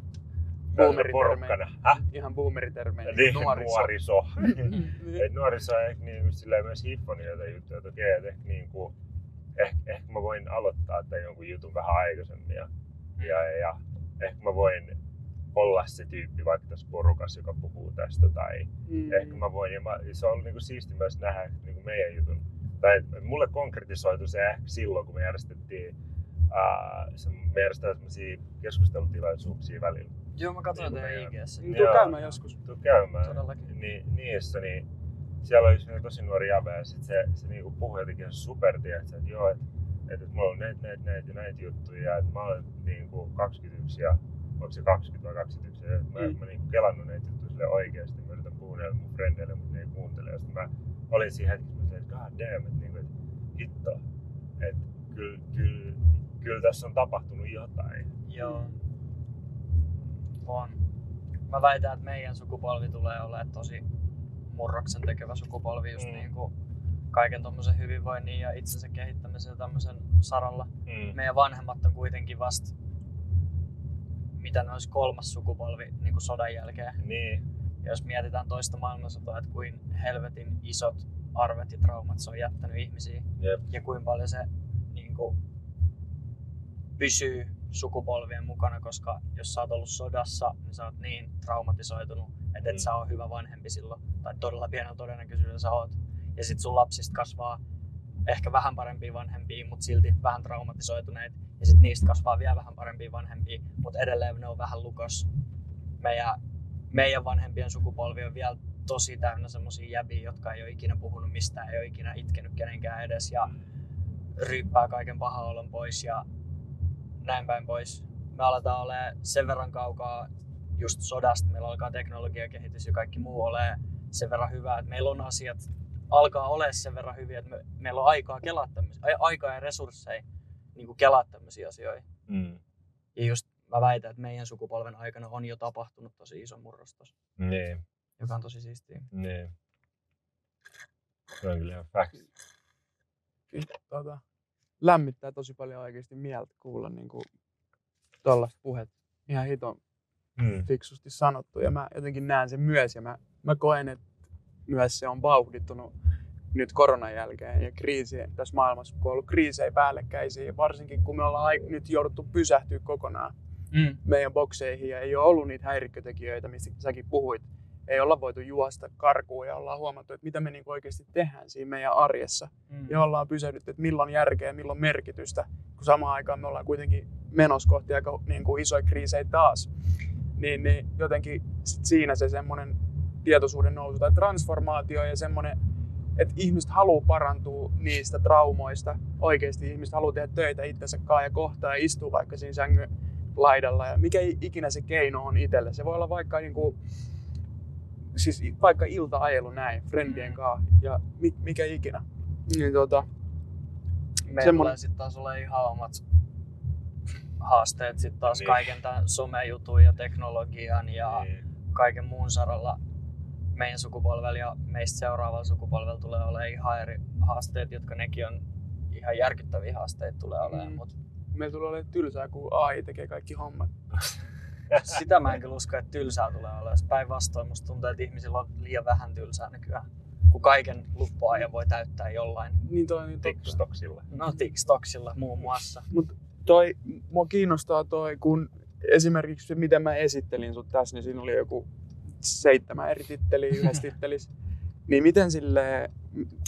Boomeritermein. Porukkana. Häh? Ihan boomeritermein. Niin, Nuoriso. nuoriso. *laughs* Niin. Et nuoriso on ehkä niinku silleen myös jotain juttuja, että okei, että ehkä niinku, ehkä, ehkä mä voin aloittaa tämän jonkun jutun vähän aikaisemmin ja, ja, ja ehkä mä voin olla se tyyppi vaikka tässä porukassa, joka puhuu tästä tai Mm. ehkä mä voin, ja mä, se on ollut niinku siisti myös nähdä niinku meidän jutun. Tai mulle konkretisoitu se ehkä silloin, kun me järjestettiin ää, se me järjestetään sellaisia keskustelutilaisuuksia välillä. Joo, mä katsoin Niin, teidän meidän- IGssä. Niin, tuu käymään joskus. Tuu käymään. Todellakin. Niin, niissä, niin siellä oli semmoinen tosi nuori jäbä ja sit se, se niinku puhui jotenkin ihan super, tiedätkö, että joo, että et, et mulla on näitä, näitä, näitä ja näitä juttuja ja että mä olen niinku 21 ja onko se 20 vai 21 ja mä, Mm. mä niinku kelannut näitä juttuja sille oikeesti. Mä yritän puhua näille mun frendeille, mutta ne ei kuuntele. Ja mä olin siinä hetkessä, että god damn, että niinku, et, hitto. Että kyllä, kyllä, kyllä tässä on tapahtunut jotain. Joo, on. Mä väitän, että meidän sukupolvi tulee olemaan tosi murroksen tekevä sukupolvi just Mm. niin kuin kaiken tommosen hyvinvoinnin ja itsensä kehittämisen ja tämmöisen saralla. Mm. Meidän vanhemmat on kuitenkin vasta mitä ne olisi kolmas sukupolvi niin kuin sodan jälkeen. Niin, Ja jos mietitään toista maailmansotaa, että kuin helvetin isot arvet ja traumat se on jättänyt ihmisiin jep. ja kuinka paljon se niin kuin, pysyy sukupolvien mukana, koska jos sä oot ollut sodassa, niin sä oot niin traumatisoitunut, että et Mm. sä oot hyvä vanhempi silloin, tai todella pienellä todennäköisyydellä sä oot. Ja sit sun lapsista kasvaa ehkä vähän parempia vanhempia, mutta silti vähän traumatisoituneet. Ja sit niistä kasvaa vielä vähän parempia vanhempia, mutta edelleen ne on vähän lukos. Meidän, meidän vanhempien sukupolvi on vielä tosi täynnä semmosia jäbiä, jotka ei ole ikinä puhunut mistään, ei ole ikinä itkenyt kenenkään edes ja ryyppää kaiken pahan olon pois ja näin päin pois. Me aletaan olemaan sen verran kaukaa just sodasta, meillä alkaa teknologiakehitys ja kaikki muu ole sen verran hyvää, että meillä on asiat, alkaa olemaan sen verran hyviä, että me, meillä on aikaa kelaa tämmöisiä, ai- aikaa ja resursseja niin kuin kelaa tämmöisiä asioita. Mm. Ja just mä väitän, että meidän sukupolven aikana on jo tapahtunut tosi iso murros tossa, Niin, joka on tosi siistiä. niin. Se on kyllä ihan facts. Tota, lämmittää tosi paljon oikeasti mieltä kuulla niin kuin, tollaista puhetta. Ihan hiton Mm. fiksusti sanottu ja mä jotenkin näen sen myös ja mä, mä koen, että myös se on vauhdittunut nyt koronan jälkeen ja kriisien tässä maailmassa, kun on ollut kriisejä päällekkäisiä, varsinkin kun me ollaan nyt jouduttu pysähtyä kokonaan Mm. meidän bokseihin ja ei ole ollut niitä häirikkötekijöitä, mistä säkin puhuit. Ei olla voitu juosta karkuun ja ollaan huomattu, että mitä me niinku oikeasti tehdään siinä meidän arjessa. Mm. Ja ollaan pysähdytty, että milloin järkeä, milloin merkitystä, kun samaan aikaan me ollaan kuitenkin menossa kohti aika niin kuin isoja kriisejä taas. Niin, niin jotenkin sit siinä se semmoinen tietoisuuden nousu tai transformaatio ja semmoinen, että ihmiset haluaa parantua niistä traumoista. Oikeasti ihmiset haluaa tehdä töitä itsensä kanssa ja kohtaa ja istua vaikka siinä sängyn laidalla ja mikä ikinä se keino on itselle. Se voi olla vaikka niin kuin, siis vaikka ilta-ajelu näin, friendien Mm. kanssa ja mi, mikä ikinä. Niin tota, Meillä tulee sitten taas olla ihan omat haasteet sitten taas Niin. kaiken tämän somejutun ja teknologian ja Niin. kaiken muun saralla meidän sukupolvella ja meistä seuraavalla sukupolvella tulee olemaan ihan eri haasteet, jotka nekin on ihan järkyttäviä haasteita tulee olemaan. Mm. Mut meillä tulee olemaan tylsää, kun AI tekee kaikki hommat. *laughs* *laughs* sitä mä en kyllä usko, että tylsää tulee olemaan. Päinvastoin musta tuntuu, että ihmisillä on liian vähän tylsää nykyään. Kun kaiken luppuajan voi täyttää jollain. Niin toi on niin. TikToksilla. No TikToksilla muun muassa. Mut toi, mua kiinnostaa toi, kun esimerkiksi se, miten mä esittelin sut tässä, niin siinä oli joku seitsemän eri titteliä yhdessä *laughs* tittelissä. Niin miten sille,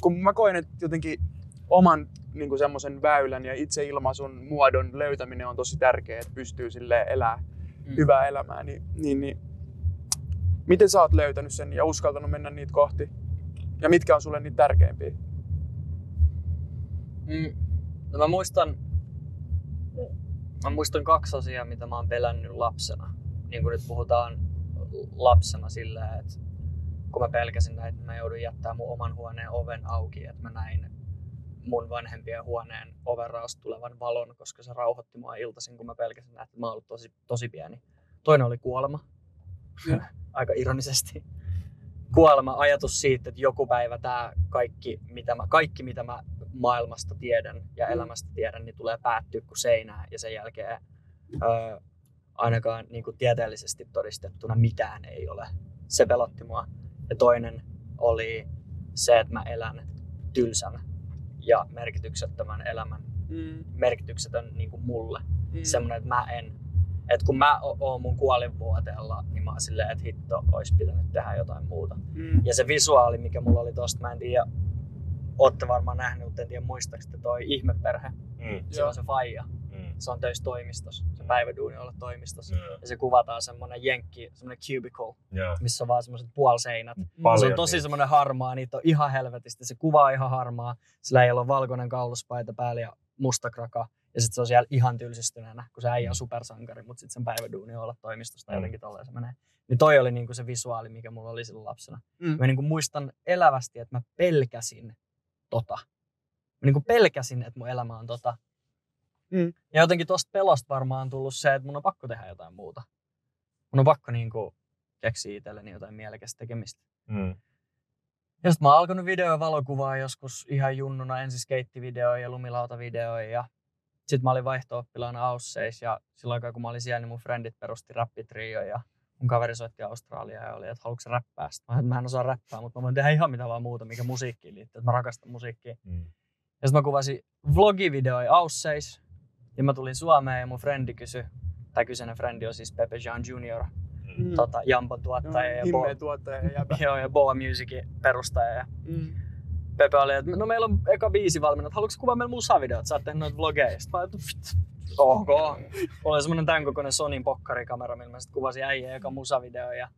kun mä koen, että jotenkin oman niin semmoisen väylän ja itseilmaisun muodon löytäminen on tosi tärkeää, että pystyy sille elää Mm. hyvää elämää, niin, niin, niin miten sä oot löytänyt sen ja uskaltanut mennä niitä kohti? Ja mitkä on sulle niitä tärkeimpiä? Mm. No mä muistan, mä muistan kaksi asiaa, mitä mä oon pelännyt lapsena. Niin kuin nyt puhutaan lapsena sillä, että kun mä pelkäsin näitä, että mä joudun jättämään mun oman huoneen oven auki, että mä näin mun vanhempien huoneen overraasta tulevan valon, koska se rauhoitti mua iltaisin, kun mä pelkäsin että mä oon ollut tosi, tosi pieni. Toinen oli kuolema, Joo. *laughs* aika ironisesti. Kuolema, ajatus siitä, että joku päivä tämä kaikki, mitä mä, kaikki, mitä mä maailmasta tiedän ja Mm. elämästä tiedän, niin tulee päättyä kuin seinään ja sen jälkeen öö, ainakaan niin kuin tieteellisesti todistettuna mitään ei ole. Se pelotti mua. Ja toinen oli se, että mä elän tylsän ja merkityksettömän elämän. Mm, Merkityksetön niin kuin mulle. mm. Semmoinen, että mä en että kun mä oon mun kuolinvuoteella, niin mä oon silleen, että hitto, olisi pitänyt tehdä jotain muuta. Mm. Ja se visuaali, mikä mulla oli tosta, mä en tiedä, ootte varmaan nähnyt, mutta en tiedä muistaakseni toi ihmeperhe. Mm. Joo. on se faija. Mm. se on töissä toimistossa, se päiväduuni olla toimistossa. Joo. Ja se kuvataan semmonen jenkki, semmonen cubicle, Joo. missä on vaan semmoiset puolseinät. Paljon se on tosi niitä. semmoinen harmaa, niitä on ihan helvetisti. Se kuva on ihan harmaa, sillä ei ole valkoinen kauluspaita päällä ja musta kraka. Ja sitten se on siellä ihan tylsistyneenä, kun se äijä on supersankari, mutta sitten sen päiväduuni on olla toimistosta Mm. jotenkin tolleen se menee. Niin toi oli niinku se visuaali, mikä mulla oli silloin lapsena. Mm. Mä niinku muistan elävästi, että mä pelkäsin tota. Mä niinku pelkäsin, että mun elämä on tota. Mm. Ja jotenkin tosta pelosta varmaan on tullut se, että mun on pakko tehdä jotain muuta. Mun on pakko niinku keksiä itselleni jotain mielekästä tekemistä. Mm. Ja sit mä oon alkanut video- ja valokuvaa joskus ihan junnuna, ensin skeittivideoja ja lumilautavideoja ja sit mä olin vaihto-oppilaana Ausseis ja silloin aikaa kun mä olin siellä, niin mun frendit perusti rappitrio ja mun kaveri soitti Australiaa ja oli, että haluatko räppää? Sit mä, että mä en osaa räppää, mutta mä voin tehdä ihan mitä vaan muuta, mikä musiikkiin liittyy, että mä rakastan musiikkia. Mm. Ja sit mä kuvasin vlogivideoja Ausseis ja mä tulin Suomeen ja mun frendi kysyi, tai kyseinen frendi on siis Pepe Jean Junior, Mm. tota, Jampon tuottaja ja, Bo- Himmeä tuottaja ja jäbä. joo, ja Boa Musicin perustaja ja Mm. Pepe oli, että no meillä on eka biisi valmiina, että haluatko kuvaa meillä musavideot, sä oot tehnyt noita vlogeja. Sitten mä ajattelin, "Pft, ok. Oli semmonen tän kokoinen Sonin pokkarikamera, millä mä sit kuvasin äijä eka musavideo ja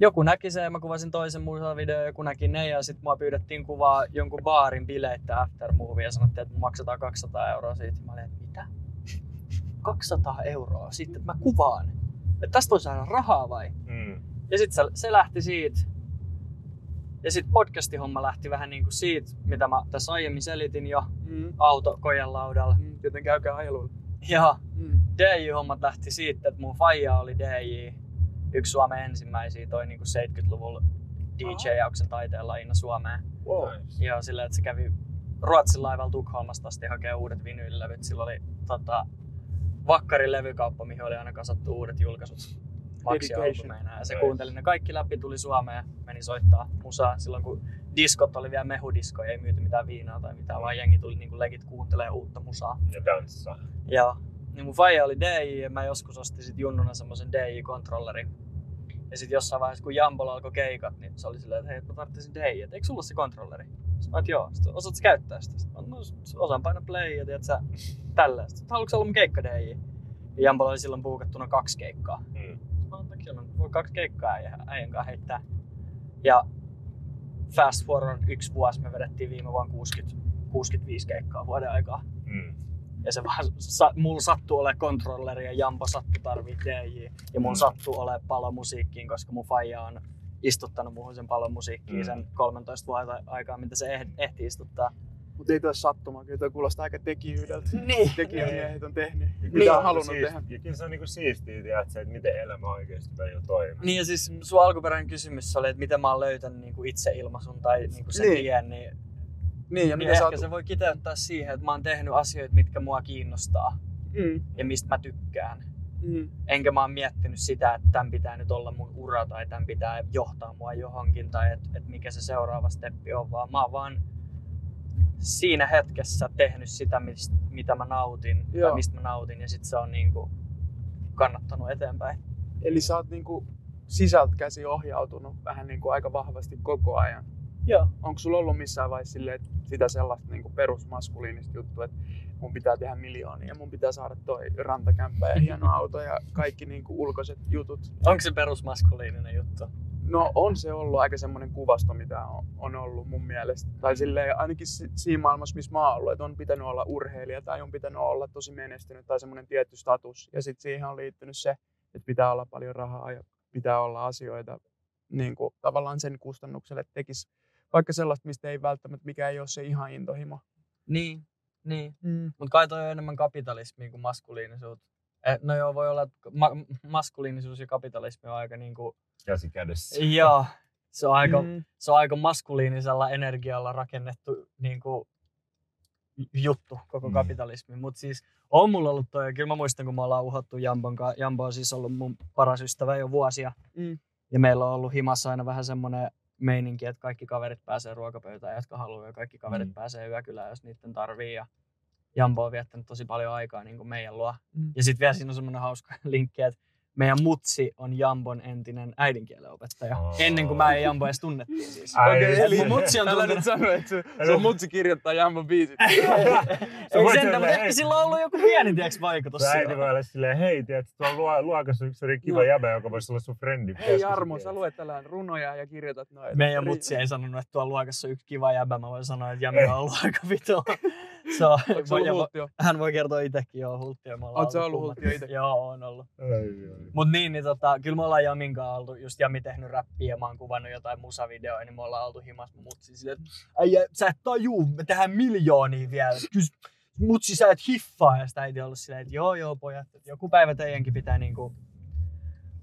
joku näki sen ja mä kuvasin toisen musavideon, joku näki ne ja sitten mua pyydettiin kuvaa jonkun baarin bileitä after movie ja sanottiin, että maksetaan 200 euroa siitä. Mä olin, että mitä? *laughs* 200 euroa siitä, että mä kuvaan. Että tästä voi saada rahaa vai? Mm. Ja sitten se, se lähti siitä. Ja sitten podcastihomma lähti vähän niin kuin siitä, mitä mä tässä aiemmin selitin jo Mm. auto kojanlaudalla. Mm. Joten käykää ajeluilla. Ja Mm. DJ-hommat lähti siitä, että mun faija oli DJ. Yksi Suomen ensimmäisiä toi niin kuin 70-luvulla DJ-jauksen taiteen lajina Suomeen. Wow. Ja sillä, että se kävi Ruotsin laivalla Tukholmasta asti hakee uudet vinyylilevyt. Sillä oli tota, Vakkarin levykauppa, mihin oli aina kasattu uudet julkaisut. Ja se Nice. kuunteli ne kaikki läpi, tuli Suomeen, meni soittaa musaa. Silloin kun diskot oli vielä mehudiskoja, ei myyty mitään viinaa tai mitään, vaan jengi tuli niin legit kuuntelee uutta musaa. Ja tanssaa. Ja niin mun faija oli DJ ja mä joskus ostin sit junnuna semmoisen DJ-kontrollerin. Ja sitten jossain vaiheessa, kun Jambolla alkoi keikat, niin se oli silleen, että hei, mä tarvitsin DJ, että eikö sulla se kontrolleri? Sitten mä että joo. Sitten osaat sä käyttää sitä? Sitten mä, no, osaan painaa play ja tiedät sä, tällä. Sitten haluatko olla mun keikka DJ? Ja Jambolla oli silloin puukattuna kaksi keikkaa. Mm. Mä oon mä voin kaksi keikkaa äijän, äijän kanssa heittää. Ja fast forward yksi vuosi me vedettiin viime vuonna 60, 65 keikkaa vuoden aikaa. Mm. Ja se vaan, sa, mulla sattuu ole kontrolleri ja Jampo sattuu tarvii DJ. Ja mulla Mm. sattuu ole palo musiikkiin, koska mun faija on istuttanut muuhun sen palon musiikkiin Mm. sen 13 vuoden aikaa, mitä se eh- ehti istuttaa. Mutta ei toi sattumaa, kyllä toi kuulostaa aika tekijyydeltä. Niin. Tekijämiehet on tehnyt. Ja Mitä on on halunnut siis, tehdä. Ja kyllä se on niinku siistiä, tiedät, se, että miten elämä oikeasti välillä toimii. Niin ja siis sun alkuperäinen kysymys oli, että miten mä oon löytänyt niinku itseilmaisun tai niinku sen Niin. niin. tien, niin, Niin, ja niin ehkä oot... se voi kiteyttää siihen, että mä oon tehnyt asioita, mitkä mua kiinnostaa Mm, ja mistä mä tykkään. mm, Enkä mä oon miettinyt sitä, että tämän pitää nyt olla mun ura tai tämän pitää johtaa mua johonkin tai että et mikä se seuraava steppi on, vaan mä oon vaan siinä hetkessä tehnyt sitä, mist, mitä mä nautin Joo. tai mistä mä nautin ja sit se on niinku kannattanut eteenpäin. Eli sä oot niinku sisältä käsi ohjautunut vähän niinku aika vahvasti koko ajan. Joo. Onko sulla ollut missään vaiheessa silleen, että sitä sellaista niinku perusmaskuliinista juttua, että mun pitää tehdä miljoonia mun pitää saada toi rantakämppä ja hieno auto ja kaikki niinku ulkoiset jutut. Onko se perusmaskuliininen juttu? No on se ollut aika semmoinen kuvasto, mitä on, on ollut mun mielestä. Tai silleen ainakin si- siinä maailmassa, missä mä oon ollut, että on pitänyt olla urheilija tai on pitänyt olla tosi menestynyt tai semmoinen tietty status. Ja sitten siihen on liittynyt se, että pitää olla paljon rahaa ja pitää olla asioita niin kuin, tavallaan sen kustannukselle, että tekisi vaikka sellaista, mistä ei välttämättä, mikä ei ole se ihan intohimo. Niin, niin. Mm. Mutta kai toi on enemmän kapitalismia kuin maskuliinisuutta. Eh, no joo, voi olla, että ma- maskuliinisuus ja kapitalismi on aika niinku... Käsi kädessä. Joo, se on aika, Mm. se on aika maskuliinisella energialla rakennettu niin kuin, juttu, koko Mm. kapitalismi. Mutta siis on mulla ollut toi, ja kyllä mä muistan, kun me ollaan uhottu Jambon kanssa. Jambo on siis ollut mun paras ystävä jo vuosia. Mm. Ja meillä on ollut himassa aina vähän semmoinen meininki, että kaikki kaverit pääsee ruokapöytään, jotka haluaa, ja kaikki kaverit Mm. pääsee yökylään, jos niiden tarvii. Ja Jambo on viettänyt tosi paljon aikaa niin kuin meidän luo. Mm. Ja sitten vielä siinä on semmoinen hauska *laughs* linkki, että meidän mutsi on Jambon entinen äidinkielen opettaja. Aa. Ennen kuin mä ja Jambo edes tunnettiin siis. Ai, siis- eli mun mutsi on älä tuntenut- nyt sano, että sun, sun mutsi kirjoittaa Jambon biisit. Ei sentään, mutta ehkä sillä on ollut joku pieni tiiäks, vaikutus. Sun äiti voi olla silleen, hei, tiedätkö, tuolla luo- luokassa on yksi sellainen kiva No. jäbä, joka voisi olla sun frendi. Hei Jarmo, se sä luet tällä runoja ja kirjoitat noita. Meidän mutsi ei sanonut, että tuolla luokassa on yksi kiva jäbä. Mä voin sanoa, että Jami on ollut aika vitu. *laughs* Se on, Onko se ollut ja- hulttio? hän voi kertoa itsekin, joo, hulttio. Oot sä ollut kummat. hulttio ite? Joo, on ollut. Ai, ai. Mut niin, niin tota, kyllä me ollaan Jamin kanssa oltu, just Jami tehnyt räppiä ja mä oon kuvannut jotain musavideoja, niin me ollaan oltu himas mutsi silleen, että äijä, sä et tajuu, me tehdään miljoonia vielä. Kys, mutsi, sä et hiffaa. Ja sitä äiti ollut silleen, että joo joo pojat, että joku päivä teidänkin pitää niinku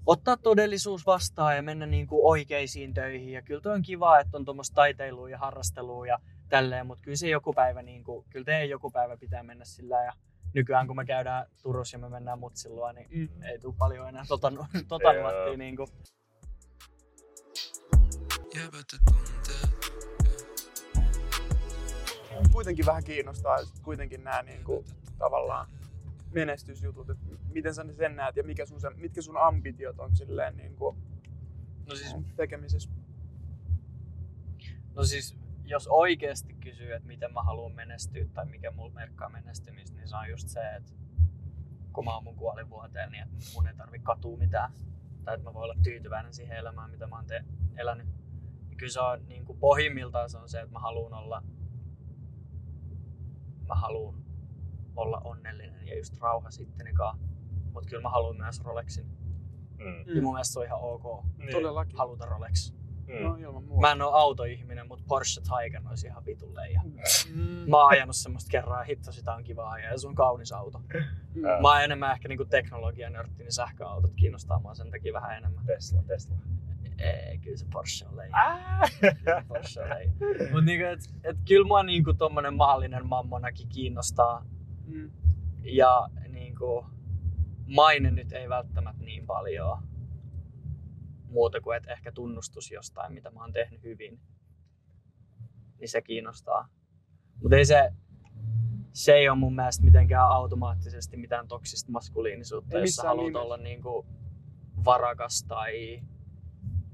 ottaa todellisuus vastaan ja mennä niinku oikeisiin töihin. Ja kyllä toi on kiva, että on tuommoista taiteilua ja harrastelua ja tälleen, mutta kyllä se joku päivä, niinku, kyllä teidän joku päivä pitää mennä sillä ja nykyään kun me käydään Turussa ja me mennään mutsin luo, niin Mm. ei tule paljon enää tota, *laughs* tota Joo. nuottia niinku. Kuitenkin vähän kiinnostaa kuitenkin nämä niinku, tavallaan menestysjutut, että miten sä sen näet ja mikä sun, mitkä sun ambitiot on silleen niinku, No siis, tekemisessä. no siis, jos oikeasti kysyy, että miten mä haluan menestyä tai mikä mulla merkkaa menestymistä, niin se on just se, että kun mä oon mun kuolivuoteen, niin että mun ei tarvi katua mitään. Tai että mä voin olla tyytyväinen siihen elämään, mitä mä oon te- elänyt. Ja kyllä se on niin kuin pohjimmiltaan se on se, että mä haluan olla mä haluan olla onnellinen ja just rauhassa itteni kanssa. Mutta kyllä mä haluan myös Rolexin. Mm. Ja mun mielestä se on ihan ok Niin. Todellakin. haluta Rolex. Mm. No ilman muuta. Mä en oo autoihminen, mutta Porsche Taycan olisi ihan vitulle. Ja Mm. mä oon ajanut semmoista kerran ja hitto sitä on kiva ajaa ja se on kaunis auto. Mm. Mä oon enemmän ehkä niinku teknologianörtti, niin sähköautot kiinnostaa mua sen takia vähän enemmän. Tesla, Tesla. Ei, kyllä se Porsche on leija. Ah! Porsche on leija. Mut niinku, et, et kyllä mua niinku tommonen maallinen mammonakin kiinnostaa. Mm. Ja niinku, maine nyt ei välttämättä niin paljon muuta kuin että ehkä tunnustus jostain, mitä mä oon tehnyt hyvin. Niin se kiinnostaa. Mutta ei se, se ei ole mun mielestä mitenkään automaattisesti mitään toksista maskuliinisuutta, Ei jos haluat nimessä. olla niinku varakas tai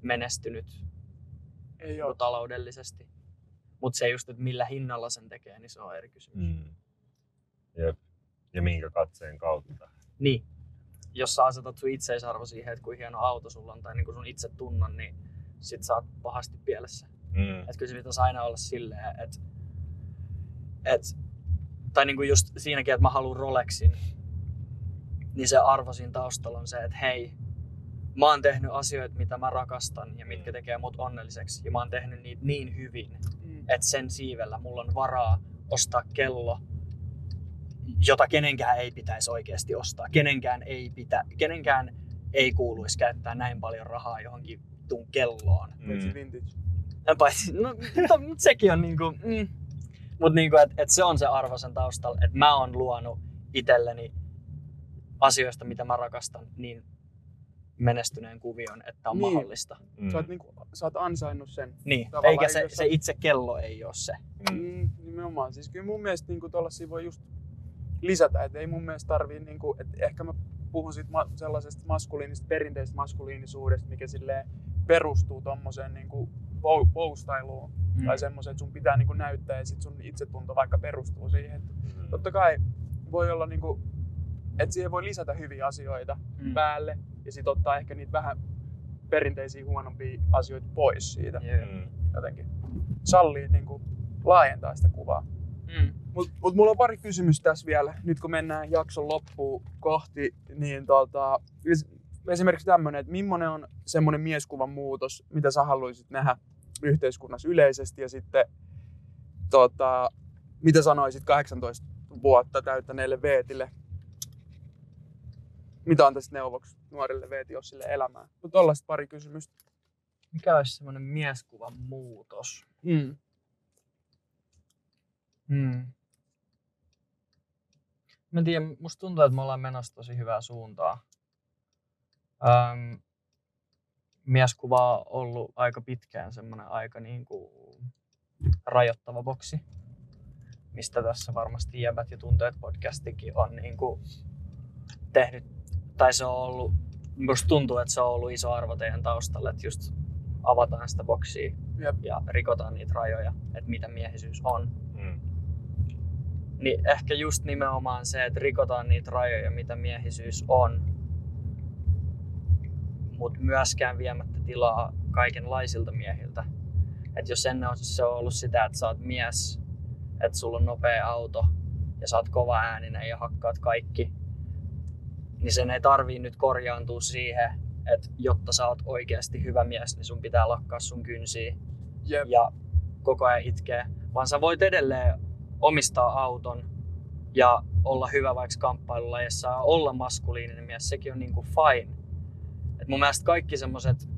menestynyt Ei niinku oo. taloudellisesti. Mutta se just, että millä hinnalla sen tekee, niin se on eri kysymys. Mm. Jep. Ja minkä katseen kautta. Niin. Jos sä asetat sun itseisarvo siihen, että kuinka hieno auto sulla on tai niin sun itse tunnon, niin sit sä oot pahasti pielessä. Mm. Että kyllä se pitäisi aina olla silleen, että et, tai niin kuin just siinäkin, että mä haluan Rolexin, niin se arvo siinä taustalla on se, että hei, mä oon tehnyt asioita, mitä mä rakastan ja mitkä tekee mut onnelliseksi. Ja mä oon tehnyt niitä niin hyvin, Mm. että sen siivellä mulla on varaa ostaa kello, jota kenenkään ei pitäisi oikeasti ostaa. Kenenkään ei, pitä, kenenkään ei kuuluisi käyttää näin paljon rahaa johonkin tuun kelloon. Mm. vintage. Paitsi, no, mutta, mutta sekin on niinku, mm. Mutta niinku, että et se on se arvo sen taustalla, että mä oon luonut itselleni asioista, mitä mä rakastan, niin menestyneen kuvion, että on Niin. mahdollista. Mm. Sä oot, niinku, sä oot ansainnut sen. Niin, Tavallaan eikä se, se itse kello ei ole se. Mm. Mm, nimenomaan. Siis kyllä mun mielestä niinku voi just lisätä, että ei mun mielestä tarvii, niinku, että ehkä mä puhun siitä ma- sellaisesta maskuliinisesta, perinteisestä maskuliinisuudesta, mikä silleen perustuu tommoseen niinku pou- poustailuun Mm. tai semmoiseen, että sun pitää niinku näyttää ja sit sun itsetunto vaikka perustuu siihen. Mm. totta kai voi olla niinku, että siihen voi lisätä hyviä asioita Mm. päälle ja sit ottaa ehkä niitä vähän perinteisiä huonompia asioita pois siitä. Mm. jotenkin. Sallii niinku laajentaa sitä kuvaa. Mm. Mutta mut mulla on pari kysymystä tässä vielä. Nyt kun mennään jakson loppuun kohti, niin tota, es- esimerkiksi tämmöinen, että millainen on semmoinen mieskuvan muutos, mitä sä haluaisit nähdä yhteiskunnassa yleisesti ja sitten tota, mitä sanoisit 18 vuotta täyttäneelle Veetille? Mitä antaisit neuvoksi nuorille Veetiossille elämään? Mutta pari kysymystä. Mikä olisi semmoinen mieskuvan muutos? Mm. Hmm. Mä en tiedä, musta tuntuu, että me ollaan menossa tosi hyvää suuntaa. Öm, mieskuva on ollut aika pitkään semmoinen aika niin kuin rajoittava boksi, mistä tässä varmasti Jäbät ja tunteet podcastikin on niin kuin tehnyt, tai se on ollut musta tuntuu, että se on ollut iso arvo teidän taustalle, että just avataan sitä boksia Jep. ja rikotaan niitä rajoja, että mitä miehisyys on. Niin ehkä just nimenomaan se, että rikotaan niitä rajoja, mitä miehisyys on, mutta myöskään viemättä tilaa kaikenlaisilta miehiltä. että jos ennen on se on ollut sitä, että sä oot mies, että sulla on nopea auto ja sä oot kova ääninen ja hakkaat kaikki, niin sen ei tarvii nyt korjaantua siihen, että jotta sä oot oikeasti hyvä mies, niin sun pitää lakkaa sun kynsiä Jep. ja koko ajan itkeä, vaan sä voit edelleen omistaa auton ja olla hyvä vaikka kamppailulajissa ja olla maskuliininen mies, sekin on niinku fine. Et mun mielestä kaikki semmoset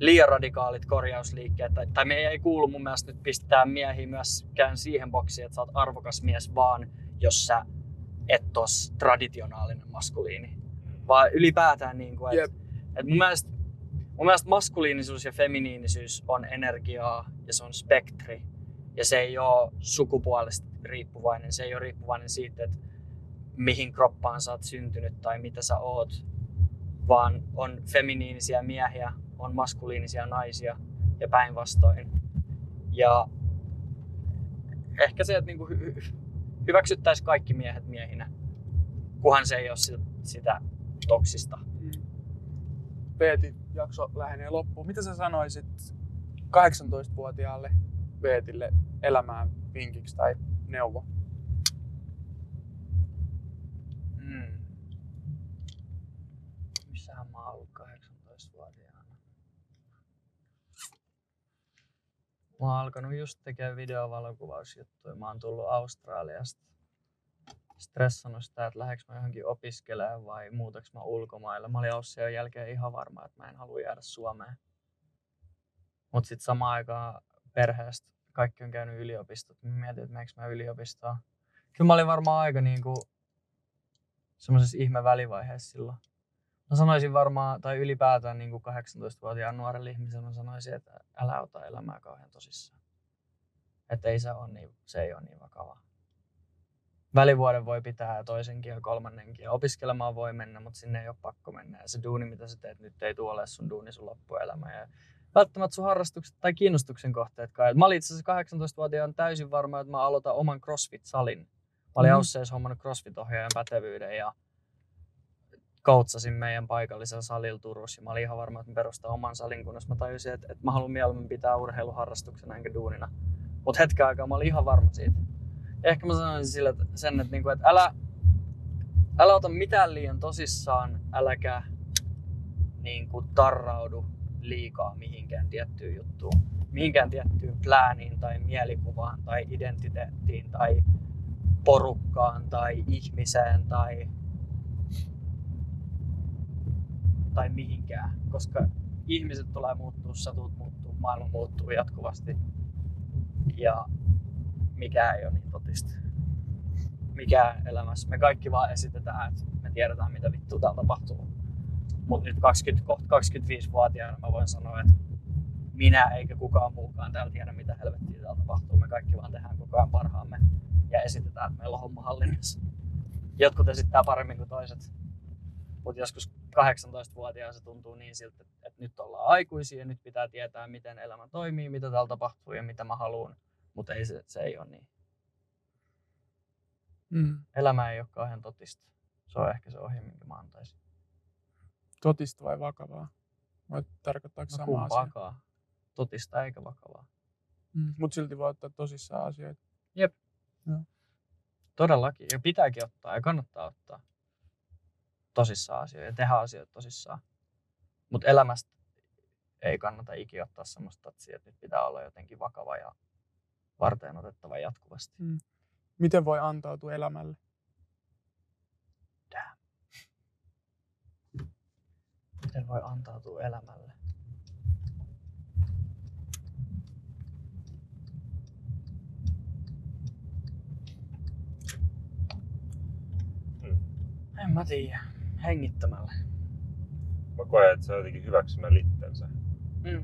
liian radikaalit korjausliikkeet, tai, tai me ei kuulu mun mielestä nyt pistää miehiä myöskään siihen boksiin, että sä oot arvokas mies vaan, jos sä et oo traditionaalinen maskuliini. Vaan ylipäätään niin kuin, että et mun, mielestä, mun mielestä maskuliinisuus ja feminiinisyys on energiaa ja se on spektri. Ja se ei ole sukupuolesta riippuvainen, se ei ole riippuvainen siitä, että mihin kroppaan sä oot syntynyt tai mitä sä oot, vaan on feminiinisiä miehiä, on maskuliinisia naisia ja päinvastoin. Ja ehkä se, että niinku hy- hy- hyväksyttäisiin kaikki miehet miehinä, kunhan se ei ole sitä, toksista. Mm. Veeti, jakso lähenee loppuun. Mitä sä sanoisit 18-vuotiaalle Veetille elämään vinkiksi tai neuvo? Mm. Missähän mä oon ollut 18-vuotiaana? Mä oon alkanut just tekemään videovalokuvausjuttuja. Mä oon tullut Australiasta. Stressannut sitä, että lähdekö mä johonkin opiskelemaan vai muutaks mä ulkomaille. Mä olin Aussian jälkeen ihan varma, että mä en halua jäädä Suomeen. Mut sit samaan aikaan perheestä kaikki on käynyt yliopistot. Mä mietin, että meneekö mä yliopistoon. Kyllä mä olin varmaan aika niinku semmoisessa ihme välivaiheessa silloin. Mä sanoisin varmaan, tai ylipäätään niin kuin 18-vuotiaan nuorelle ihmiselle mä sanoisin, että älä ota elämää kauhean tosissaan. Että ei se, ole niin, se ei ole niin vakavaa. Välivuoden voi pitää ja toisenkin ja kolmannenkin ja opiskelemaan voi mennä, mutta sinne ei ole pakko mennä. Ja se duuni, mitä sä teet nyt, ei tule olemaan sun duuni sun loppuelämä. Ja välttämättä sun harrastukset tai kiinnostuksen kohteetkaan. Et Mä olin itse asiassa 18-vuotiaan täysin varma, että mä aloitan oman CrossFit-salin. Mä olin mm. Ausseessa hommannut CrossFit-ohjaajan pätevyyden ja coachasin meidän paikallisella salilla Turussa. Ja mä olin ihan varma, että mä perustan oman salin, kunnes mä tajusin, että, että mä haluan mieluummin pitää urheiluharrastuksena enkä duunina. Mutta hetken aikaa mä olin ihan varma siitä. Ja ehkä mä sanoisin sille, että sen, että, niinku, että älä, älä ota mitään liian tosissaan, äläkä niinku, tarraudu liikaa mihinkään tiettyyn juttuun. Mihinkään tiettyyn plääniin tai mielikuvaan tai identiteettiin tai porukkaan tai ihmiseen tai, tai mihinkään. Koska ihmiset tulee muuttuu, satut muuttuu, maailma muuttuu jatkuvasti. Ja mikä ei ole niin totista. Mikä elämässä. Me kaikki vaan esitetään, että me tiedetään mitä vittu täällä tapahtuu. Mutta nyt 20, kohta 25-vuotiaana mä voin sanoa, että minä eikä kukaan muukaan täällä tiedä mitä helvettiä täällä tapahtuu. Me kaikki vaan tehdään koko ajan parhaamme ja esitetään, että meillä on homma hallinnassa. Jotkut esittää paremmin kuin toiset. Mutta joskus 18-vuotiaana se tuntuu niin siltä, että, että nyt ollaan aikuisia ja nyt pitää tietää, miten elämä toimii, mitä täällä tapahtuu ja mitä mä haluan. Mutta ei se, se ei ole niin. Mm. Elämä ei ole kauhean totista. Se on ehkä se ohje, minkä mä antaisin. Totista vai vakavaa? Vai tarkoittaako No sama asia? kumpaakaan. Totista eikä vakavaa. Mm. Mutta silti voi ottaa tosissaan asioita. Todellakin. Ja pitääkin ottaa ja kannattaa ottaa tosissaan asioita ja tehdä asioita tosissaan. Mutta elämästä ei kannata ikinä ottaa semmoista tatsia, että nyt pitää olla jotenkin vakava ja varteen otettava jatkuvasti. Miten voi antautua elämälle? Miten voi antautua elämälle? Mm. En mä tiedä. Hengittämällä. Mä koen, että se on jotenkin hyväksymään littensä. Mm.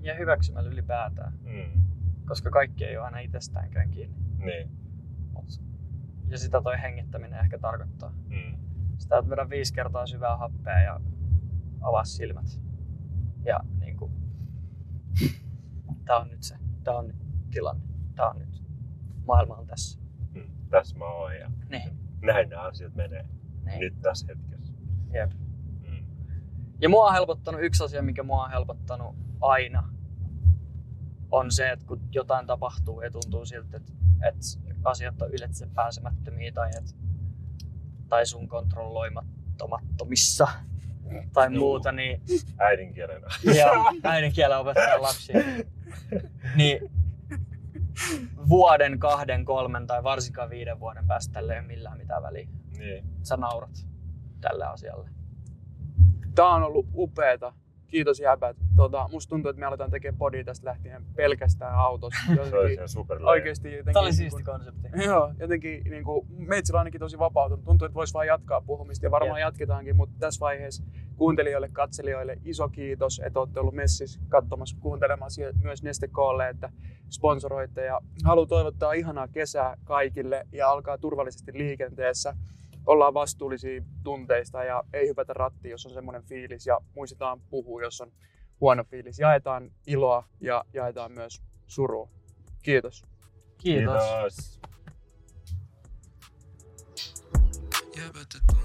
Ja hyväksymällä ylipäätään. Mm. Koska kaikki ei ole aina itsestäänkään kiinni. Niin. Ja sitä toi hengittäminen ehkä tarkoittaa. Mm. Sitä että vedä viisi kertaa syvää happea ja avaa silmät. Ja niin kuin, tää on nyt se, tää on nyt tilanne, tää on nyt, maailma on tässä. Mm, tässä mä oon ja Niin, näin nämä asiat menee niin. nyt tässä hetkessä. Jep. Mm. Ja mua on helpottanut yksi asia, mikä mua on helpottanut aina, on se, että kun jotain tapahtuu ja tuntuu siltä, että, että asiat on ylitse pääsemättömiä tai, että, tai sun kontrolloimattomattomissa tai Juu. muuta, niin Äidinkielenä. ja äidinkielen opettaja lapsi, *laughs* niin vuoden, kahden, kolmen tai varsinkaan viiden vuoden päästä tälle ei ole millään mitään väliä. niin. Sä naurat tälle asialle. Tää on ollut upeeta. Kiitos jäbät. Tota, musta tuntuu, että me aletaan tekemään podia tästä lähtien pelkästään autossa. Se olisi super oikeesti jotenkin... Tämä oli niin siisti kun- konsepti. Joo, jotenkin niin kuin, meitsillä ainakin tosi vapautunut. Tuntuu, että voisi vaan jatkaa puhumista ja varmaan Jep. jatketaankin, mutta tässä vaiheessa kuuntelijoille, katselijoille iso kiitos, että olette ollut messissä katsomassa, kuuntelemassa ja myös Neste Koolle, että sponsoroitte ja haluan toivottaa ihanaa kesää kaikille ja alkaa turvallisesti liikenteessä. Ollaan vastuullisia tunteista ja ei hypätä rattiin, jos on semmoinen fiilis ja muistetaan puhua, jos on huono fiilis. Jaetaan iloa ja jaetaan myös surua. Kiitos. Kiitos. Kiitos. Yeah, but the